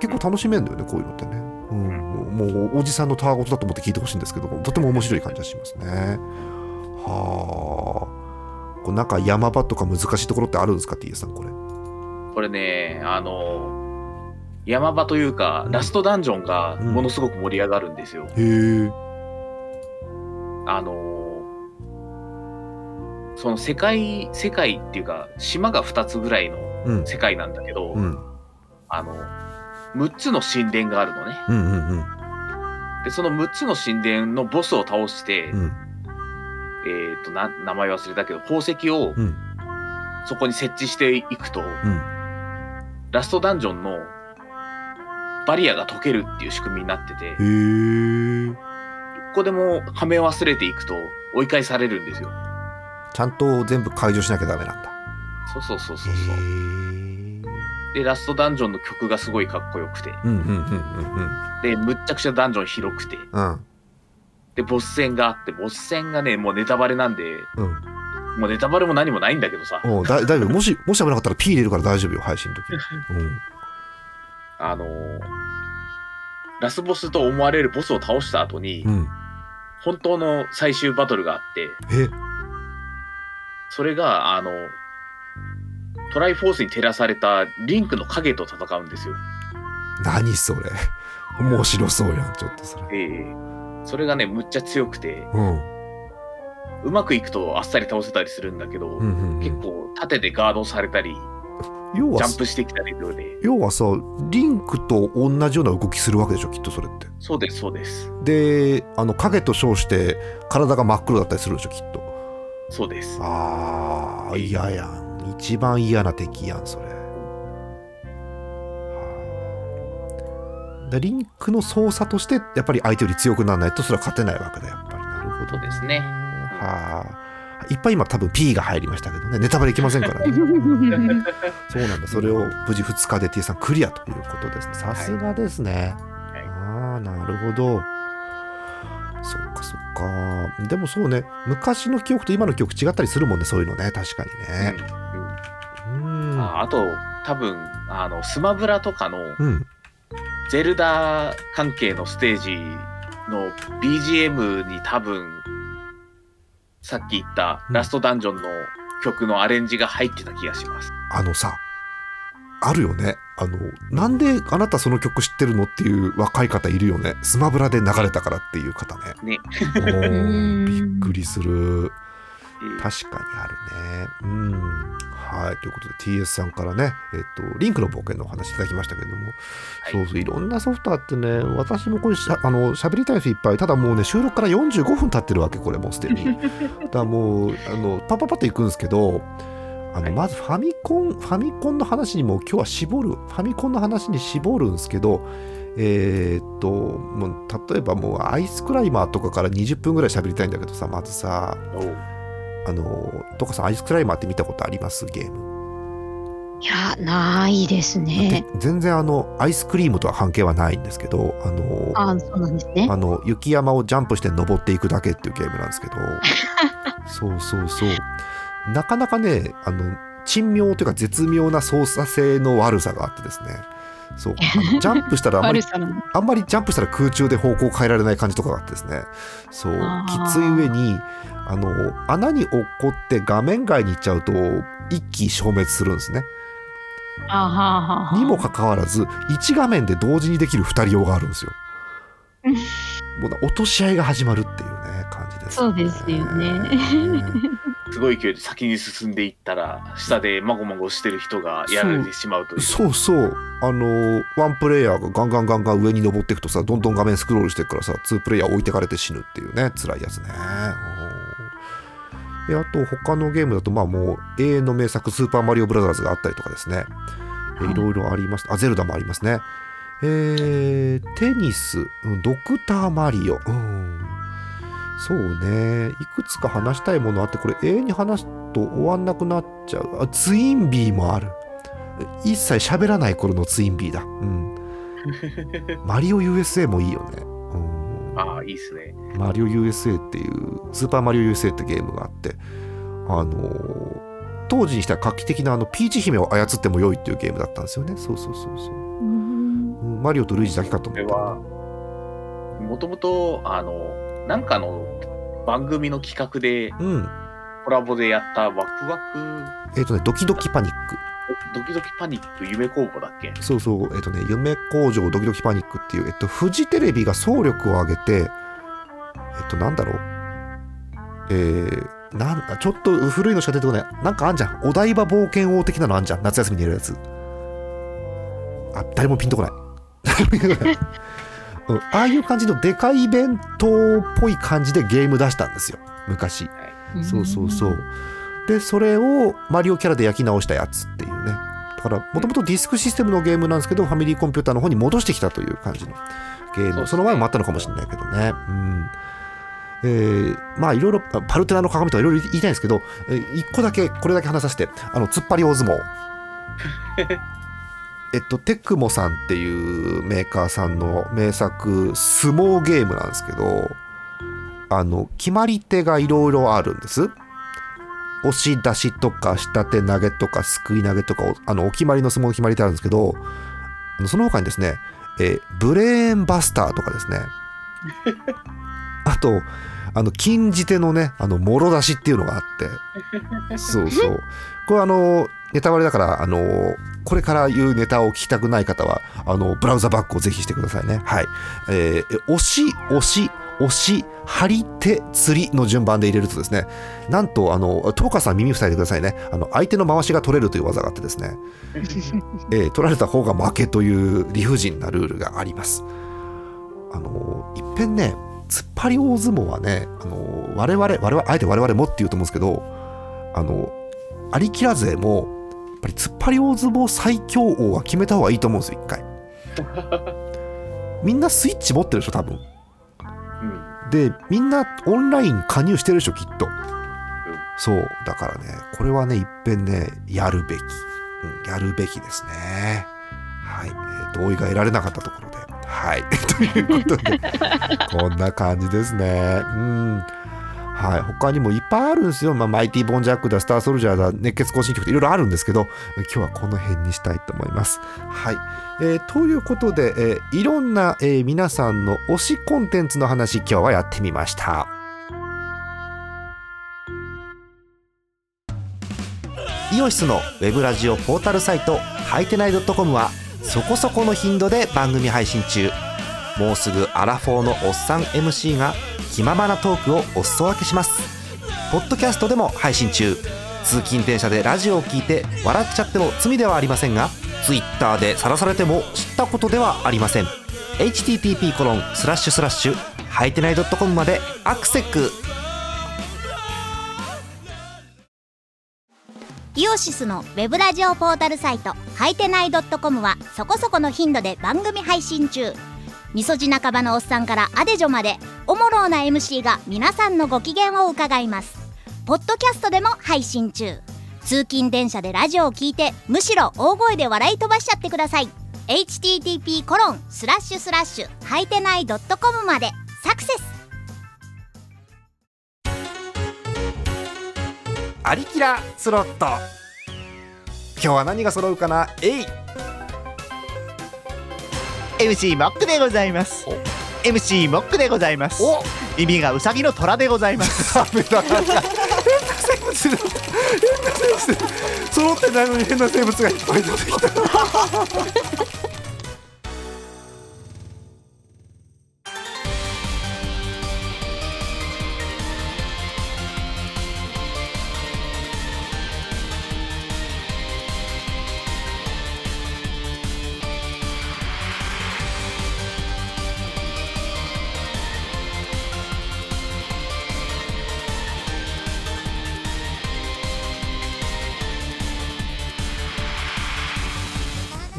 Speaker 1: 結構楽しめるんだよねこういうのってね、うん、もうおじさんのたわごとだと思って聞いてほしいんですけどとても面白い感じがしますねはあ。こうなんか山場とか難しいところってあるんですか TS さんこれ？
Speaker 2: これね、あの、山場というか、
Speaker 1: うん。
Speaker 2: ラストダンジョンが
Speaker 1: うん。
Speaker 2: ものすごく盛り上がるんですよ。
Speaker 1: へえ。
Speaker 2: あの、その世界、世界っていうか、島が2つぐらいの
Speaker 1: うん。
Speaker 2: 世界なんだけど、
Speaker 1: うん。
Speaker 2: あの、6つの神殿があるのね。
Speaker 1: うんうんうん。
Speaker 2: で、その6つの神殿のボスを倒して、
Speaker 1: うん
Speaker 2: えっ、とな、名前忘れたけど、宝石を
Speaker 1: うん。
Speaker 2: そこに設置していくと、
Speaker 1: うん。
Speaker 2: ラストダンジョンのバリアが解けるっていう仕組みになってて、一個でもはめ忘れていくと追い返されるんですよ。
Speaker 1: ちゃんと全部解除しなきゃダメなんだ。
Speaker 2: そうそうそう
Speaker 1: へ
Speaker 2: そうそう。
Speaker 1: え
Speaker 2: で、ラストダンジョンの曲がすごいかっこよくて、
Speaker 1: うんうんうんうん
Speaker 2: で、むっちゃくちゃダンジョン広くて、
Speaker 1: うんうん
Speaker 2: で、ボス戦があって、ボス戦がね、もうネタバレなんで、
Speaker 1: うん。
Speaker 2: もうネタバレも何もないんだけどさ、
Speaker 1: おうだ大丈夫もしもし危なかったら P 入れるから大丈夫よ配信の時、うん、
Speaker 2: あのーラスボスと思われるボスを倒した後に、
Speaker 1: うん、
Speaker 2: 本当の最終バトルがあって、
Speaker 1: え？
Speaker 2: それが、あの、トライフォースに照らされたリンクの影と戦うんですよ。
Speaker 1: 何それ。面白そうやんちょっとそれ。
Speaker 2: ええそれがね、むっちゃ強くて、
Speaker 1: うん。
Speaker 2: うまくいくとあっさり倒せたりするんだけど、
Speaker 1: うんうんうん。
Speaker 2: 結構縦でガードされたり、
Speaker 1: 要は
Speaker 2: ジャンプしてきたりとで、
Speaker 1: 要はさリンクと同じような動きするわけでしょきっとそれって。
Speaker 2: そうです、そうです。
Speaker 1: であの影と称して体が真っ黒だったりするでしょきっと。
Speaker 2: そうです。
Speaker 1: あー嫌やん。一番嫌な敵やんそれリンクの操作としてやっぱり相手より強くならないとそれは勝てないわけだやっぱりなるほど
Speaker 2: ですね。
Speaker 1: はあいっぱい今多分 P が入りましたけどね。ネタバレいきませんからね。そうなんだ。それを無事2日で T さんクリアということですね。さすがですね、
Speaker 2: い。
Speaker 1: ああなるほど。そっかそっか。でもそうね。昔の記憶と今の記憶違ったりするもんね。そういうのね。確かにね。
Speaker 2: うん。
Speaker 1: うん。
Speaker 2: ああと、多分、あの、スマブラとかの
Speaker 1: うん
Speaker 2: ゼルダ関係のステージの BGM に多分、さっき言ったラストダンジョンの曲のアレンジが入ってた気がします。
Speaker 1: あのさあるよね。あのなんであなたその曲知ってるのっていう若い方いるよね。スマブラで流れたからっていう方ね。
Speaker 2: ね。
Speaker 1: びっくりする。
Speaker 2: えー。
Speaker 1: 確かにあるね。うんははい、ということで TS さんからね、えっと、リンクの冒険のお話いただきましたけれども、
Speaker 2: はい。
Speaker 1: そうそういろんなソフトあってね私もこれしゃあの喋りたい人いっぱいただもうね収録から45分経ってるわけこれもうすでに。だからもうあのパッパッパッといくんですけどあの、
Speaker 2: はい。
Speaker 1: まずファミコンファミコンの話にも今日は絞る。ファミコンの話に絞るんですけどえーっともう例えばもうアイスクライマーとかから20分ぐらい喋りたいんだけどさまずさあのトカさんアイスクライマーって見たことあります？ゲーム。
Speaker 3: いや、ないですね。
Speaker 1: で全然あのアイスクリームとは関係はないんですけどあの
Speaker 3: あそうなんですね。
Speaker 1: あの雪山をジャンプして登っていくだけっていうゲームなんですけど。そうそうそう。なかなかねあの珍妙というか絶妙な操作性の悪さがあってですねそう。あのジャンプしたらあんまり。あんまりジャンプしたら空中で方向を変えられない感じとかがあってですね。そう。きつい上にあの穴に落っこって画面外に行っちゃうと一気消滅するんですね。にもかかわらず1画面で同時にできる2人用があるんですよ。
Speaker 3: うん。
Speaker 1: もうな落とし合いが始まるっていうね感じです、
Speaker 3: そうですよね。
Speaker 1: うん
Speaker 2: すごい勢いで先に進んでいったら下でまごまごしてる人がやられてしまうという。
Speaker 1: そうそう。あのワンプレイヤーがガンガンガンガン上に登っていくとさどんどん画面スクロールしていくからさ2プレイヤー置いてかれて死ぬっていうね辛いやつね。うんであと他のゲームだとまあもう永遠の名作「スーパーマリオブラザーズ」があったりとかですね。えいろいろあります。あゼルダもありますね。えーテニス。うんドクターマリオ。うんそうねいくつか話したいものあってこれ永遠に話すと終わんなくなっちゃうあツインビーもある一切喋らない頃のツインビーだ。うん。マリオ USA もいいよね。うん、
Speaker 2: ああいいですね
Speaker 1: マリオ USA っていう、スーパーマリオ USA ってゲームがあって、あのー当時にしては画期的なあのピーチ姫を操っても良いっていうゲームだったんですよね。そうそうそうそう。
Speaker 3: うん
Speaker 1: うんマリオとルイージだけかと
Speaker 2: これ
Speaker 1: 思った
Speaker 2: はもともとあのなんかの番組の企画で
Speaker 1: うん。
Speaker 2: コラボでやったワクワク
Speaker 1: えっ、とね、ドキドキパニック。
Speaker 2: ドキドキパニック夢工房だっけ？
Speaker 1: そうそう、えっ、とね、夢工場ドキドキパニックっていう、えっと、フジテレビが総力を挙げて、えっと、なんだろう？えー、なんだ、ちょっと古いのしか出てこない。なんかあんじゃん。お台場冒険王的なのあんじゃん。夏休みにやるやつ。あ、誰もピンとこない。うん、ああいう感じのでかいイベントっぽい感じでゲーム出したんですよ。昔。そうそうそう。で、それをマリオキャラで焼き直したやつっていうね。だから、もともとディスクシステムのゲームなんですけど、ファミリーコンピューターの方に戻してきたという感じのゲーム。
Speaker 2: そ
Speaker 1: の前もあったのかもしれないけどね。うん。えーまあいろいろパルテナの鏡とかいろいろ言いたいんですけど、えー一個だけこれだけ話させてあの突っ張り大相撲 えっとテクモさんっていうメーカーさんの名作相撲ゲームなんですけどあの決まり手がいろいろあるんです。押し出しとか下手投げとかすくい投げとかあのお決まりの相撲の決まり手あるんですけどその他にですね、えーブレーンバスターとかですね。あとあの禁じ手のねあのもろ出しっていうのがあって。そうそう。これあのネタバレだからあのこれから言うネタを聞きたくない方はあのブラウザバックをぜひしてくださいね。はい。えー、押し押し押し張り手釣りの順番で入れるとですねなんとあのトーカさん耳塞いでくださいね。あの相手の回しが取れるという技があってですね。えー取られた方が負けという理不尽なルールがあります。あのいっぺんね突っ張り大相撲はねあの我々我々あえて我々もって言うと思うんですけどあのアリキラ勢もぱり突っ張り大相撲最強王は決めた方がいいと思うんですよ一回。みんなスイッチ持ってるでしょ多分。
Speaker 2: うん。
Speaker 1: でみんなオンライン加入してるでしょきっと、そうだからねこれはねいっぺんねやるべき、うん、やるべきですね。はい、えー同意が得られなかったところで。はい。ということでこんな感じですね。うんはい、他にもいっぱいあるんですよ、まあ、マイティ・ボンジャックだ、スター・ソルジャーだ、熱血行進曲っていろいろあるんですけど、今日はこの辺にしたいと思います。はい。えーということで、えーいろんな、えー皆さんの推しコンテンツの話、今日はやってみました。イオシスのウェブラジオポータルサイト、はいてない .com は、そこそこの頻度で番組配信中。もうすぐアラフォーのおっさん MC が気ままなトークをお裾分けします。ポッドキャストでも配信中。通勤電車でラジオを聞いて笑っちゃっても罪ではありませんが Twitter で晒されても知ったことではありません http コロンスラッシュスラッシュはいてない .com までアクセック
Speaker 4: イオシスのウェブラジオポータルサイトはいてない .com はそこそこの頻度で番組配信中みそじ半ばのおっさんからアデジョまでおもろうな MC が皆さんのご機嫌を伺います。ポッドキャストでも配信中。通勤電車でラジオを聞いてむしろ大声で笑い飛ばしちゃってください。http コロンスラッシュスラッシュはいてない .com まで。サクセス。
Speaker 1: アリキラスロット。今日は何が揃うかな？えい。
Speaker 6: MC モックでございます。
Speaker 1: お。
Speaker 6: MC モックでございます。
Speaker 1: お。
Speaker 6: 耳がウサギの虎でございます。
Speaker 1: 変な生物。揃ってないのに変な生物がいっぱい出てきた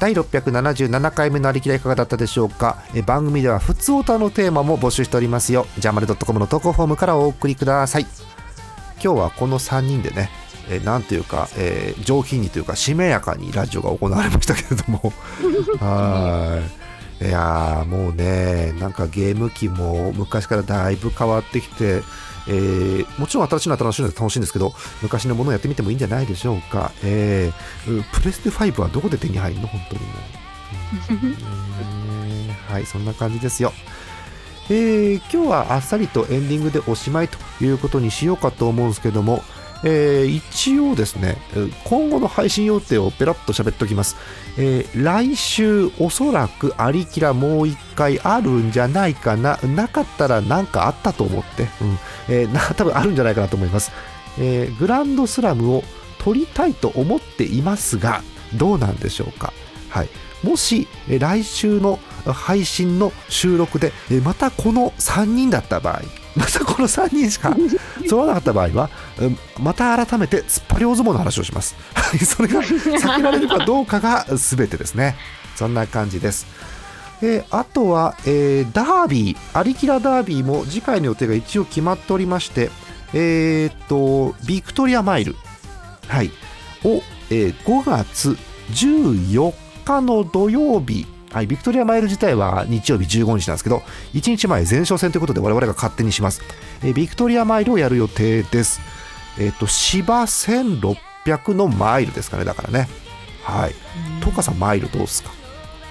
Speaker 1: 第677回目のありきらいかがだったでしょうか。え番組では普通歌のテーマも募集しておりますよ。ジャマル .com の投稿フォームからお送りください。今日はこの3人でねえーなんというか、えー上品にというかしめやかにラジオが行われましたけれども。はい。いやーもうねなんかゲーム機も昔からだいぶ変わってきてえーもちろん新しいのは楽しいので楽しいんですけど昔のものをやってみてもいいんじゃないでしょうか、えーうんプレステ5はどこで手に入るの？本当にもう、うんねはいそんな感じですよ。えー今日はあっさりとエンディングでおしまいということにしようかと思うんですけども、えー一応ですね今後の配信予定をペラッと喋っておきます、えー来週おそらくありきらもう一回あるんじゃないかな。なかったら何かあったと思って、うん。えーな 多分あるんじゃないかなと思います、えーグランドスラムを取りたいと思っていますがどうなんでしょうか。はい。もし来週の配信の収録でまたこの3人だった場合またこの3人しか 揃わなかった場合はうんまた改めて突っ張り大相撲の話をします。はいそれが避けられるかどうかが全てですね。そんな感じです。えーあとは、えーダービー、アリキラダービーも次回の予定が一応決まっておりまして、えーっと、ビクトリアマイル、はい、を、えー5月14日の土曜日、はい、ビクトリアマイル自体は日曜日15日なんですけど、1日前前哨戦ということで我々が勝手にします。えービクトリアマイルをやる予定です。えーっと、芝1600のマイルですかね、だからね。はい。トカさん、マイルどうですか？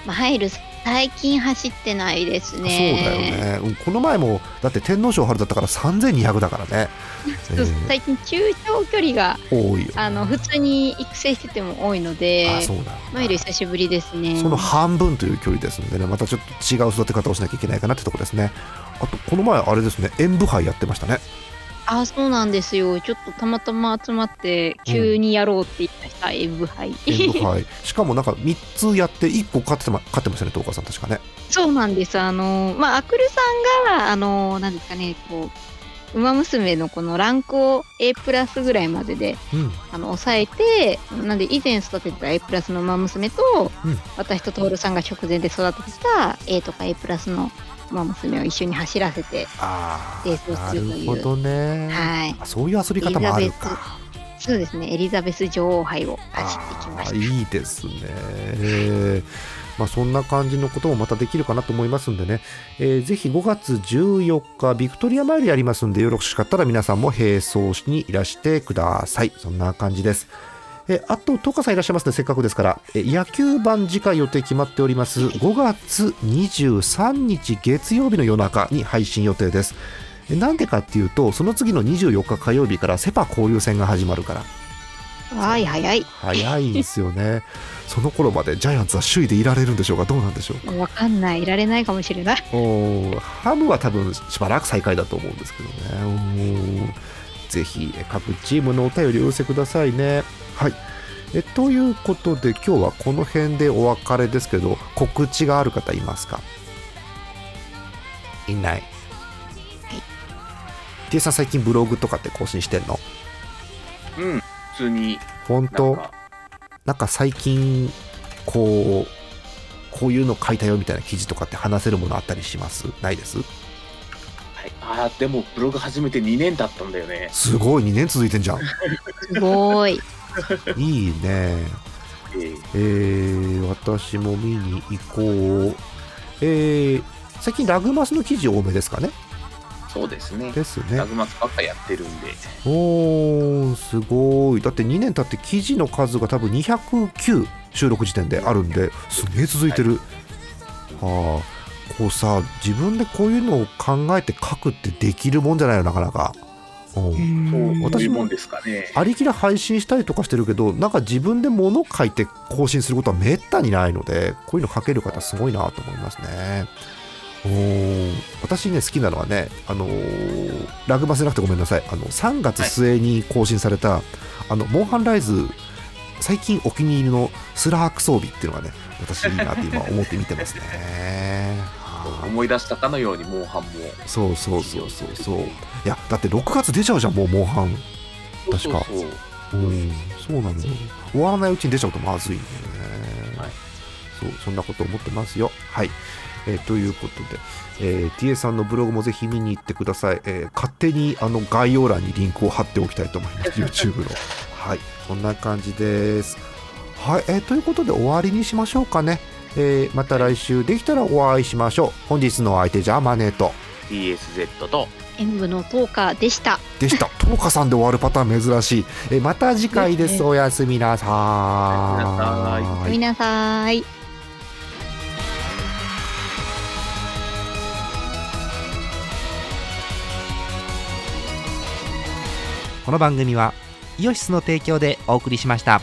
Speaker 3: マイル最近走ってないです
Speaker 1: そう
Speaker 3: ね。
Speaker 1: だよね、うんこの前もだって天皇賞春だったから3200だからね、えー
Speaker 3: 最近中長距離が
Speaker 1: 多いよ、ね、
Speaker 3: あの普通に育成してても多いの
Speaker 1: あ
Speaker 3: で
Speaker 1: そうだ。
Speaker 3: マイル久しぶりですね。
Speaker 1: その半分という距離ですのでねまたちょっと違う育て方をしなきゃいけないかなってとこですね。あとこの前あれですね演舞杯やってましたね
Speaker 3: あそうなんですよ。ちょっとたまたま集まって急にやろうって言いました、演舞杯。
Speaker 1: 演舞杯しかもなんか3つやって1個勝ってま勝ってましたね東川さん確かね
Speaker 3: そうなんです。あのまあアクルさんがあのなんですかねこう。馬娘のこのランクを A プラスぐらいまでで
Speaker 1: うん
Speaker 3: あの抑えてなんで以前育ててた A プラスの馬娘と、
Speaker 1: うん
Speaker 3: 私と徹さんが直前で育ててた A とか A プラスの馬娘を一緒に走らせて、
Speaker 1: あ
Speaker 3: レースを
Speaker 1: あな
Speaker 3: するという。
Speaker 1: るほどね、
Speaker 3: はい。
Speaker 1: あそういう遊び方もあるか。
Speaker 3: そうですね。エリザベス女王杯を走ってきました。
Speaker 1: いいですね。えーまあ、そんな感じのこともまたできるかなと思いますんでね、えーぜひ5月14日、ビクトリアマイルやりますんで、よろしかったら皆さんも並走しにいらしてください。そんな感じです。えーあと、トカさんいらっしゃいますね、せっかくですから、えー野球盤次回予定決まっております、5月23日月曜日の夜中に配信予定です。えなんでかっていうと、その次の24日火曜日からセパ交流戦が始まるから。
Speaker 3: はい早い
Speaker 1: 早いですよね。その頃までジャイアンツは首位でいられるんでしょうか、どうなんでしょうか。
Speaker 3: わかんないいられないかもしれない
Speaker 1: おーハムは多分しばらく最下位だと思うんですけどね。ぜひえ各チームのお便りをお寄せくださいねはい。えということで今日はこの辺でお別れですけど告知がある方いますか？いない。T さん最近ブログとかって更新してんの？
Speaker 2: うん、普通に。なん
Speaker 1: 本当
Speaker 2: か、
Speaker 1: なんか最近こうこういうの書いたよみたいな記事とかって話せるものあったりします？ないです？
Speaker 2: はい、ああ、でもブログ始めて2年経ったんだよね。
Speaker 1: すごい。2年続いてんじゃん。
Speaker 3: すごい。
Speaker 1: いいね。
Speaker 2: ええ。
Speaker 1: えー、私も見に行こう。えー、最近ラグマスの記事多めですかね？
Speaker 2: そうですね。
Speaker 1: ですね。
Speaker 2: ラグマスばっかやってるんで。
Speaker 1: おーすごい。だって2年経って記事の数が多分209収録時点であるんですげえ続いてる、はあ。こうさ自分でこういうのを考えて書くってできるもんじゃないよなかなか、私も
Speaker 2: いうもですかね。
Speaker 1: ありきら配信したりとかしてるけどなんか自分で物を書いて更新することはめったにないのでこういうの書ける方すごいなと思いますね。私ね好きなのはねあのーラグマスじゃなくてごめんなさい。あの3月末に更新された、あのモンハンライズ最近お気に入りのスラーク装備っていうのがね私いいなって今思って見てますね。
Speaker 2: 思い出したかのように、モンハンも。
Speaker 1: そうそうそうそうそう。いやだって6月出ちゃうじゃんもうモンハン。確か。
Speaker 2: そう
Speaker 1: ん、そうなのよ。終わらないうちに出ちゃうとまずいね、
Speaker 2: はい。
Speaker 1: そうそんなこと思ってますよ。はい、えーということで、えー、TA さんのブログもぜひ見に行ってください、えー勝手にあの概要欄にリンクを貼っておきたいと思います。YouTube の。はい。そんな感じです。はい、えーということで終わりにしましょうかね、えーまた来週できたらお会いしましょう本日のお相手じゃあマネーと
Speaker 2: TSZ と、
Speaker 3: 演舞のトーカーでした。
Speaker 1: でした。トーカさんで終わるパターン珍しい。えまた次回です。おやすみなさーい。
Speaker 3: ごめんなさい。
Speaker 6: この番組はイオシスの提供でお送りしました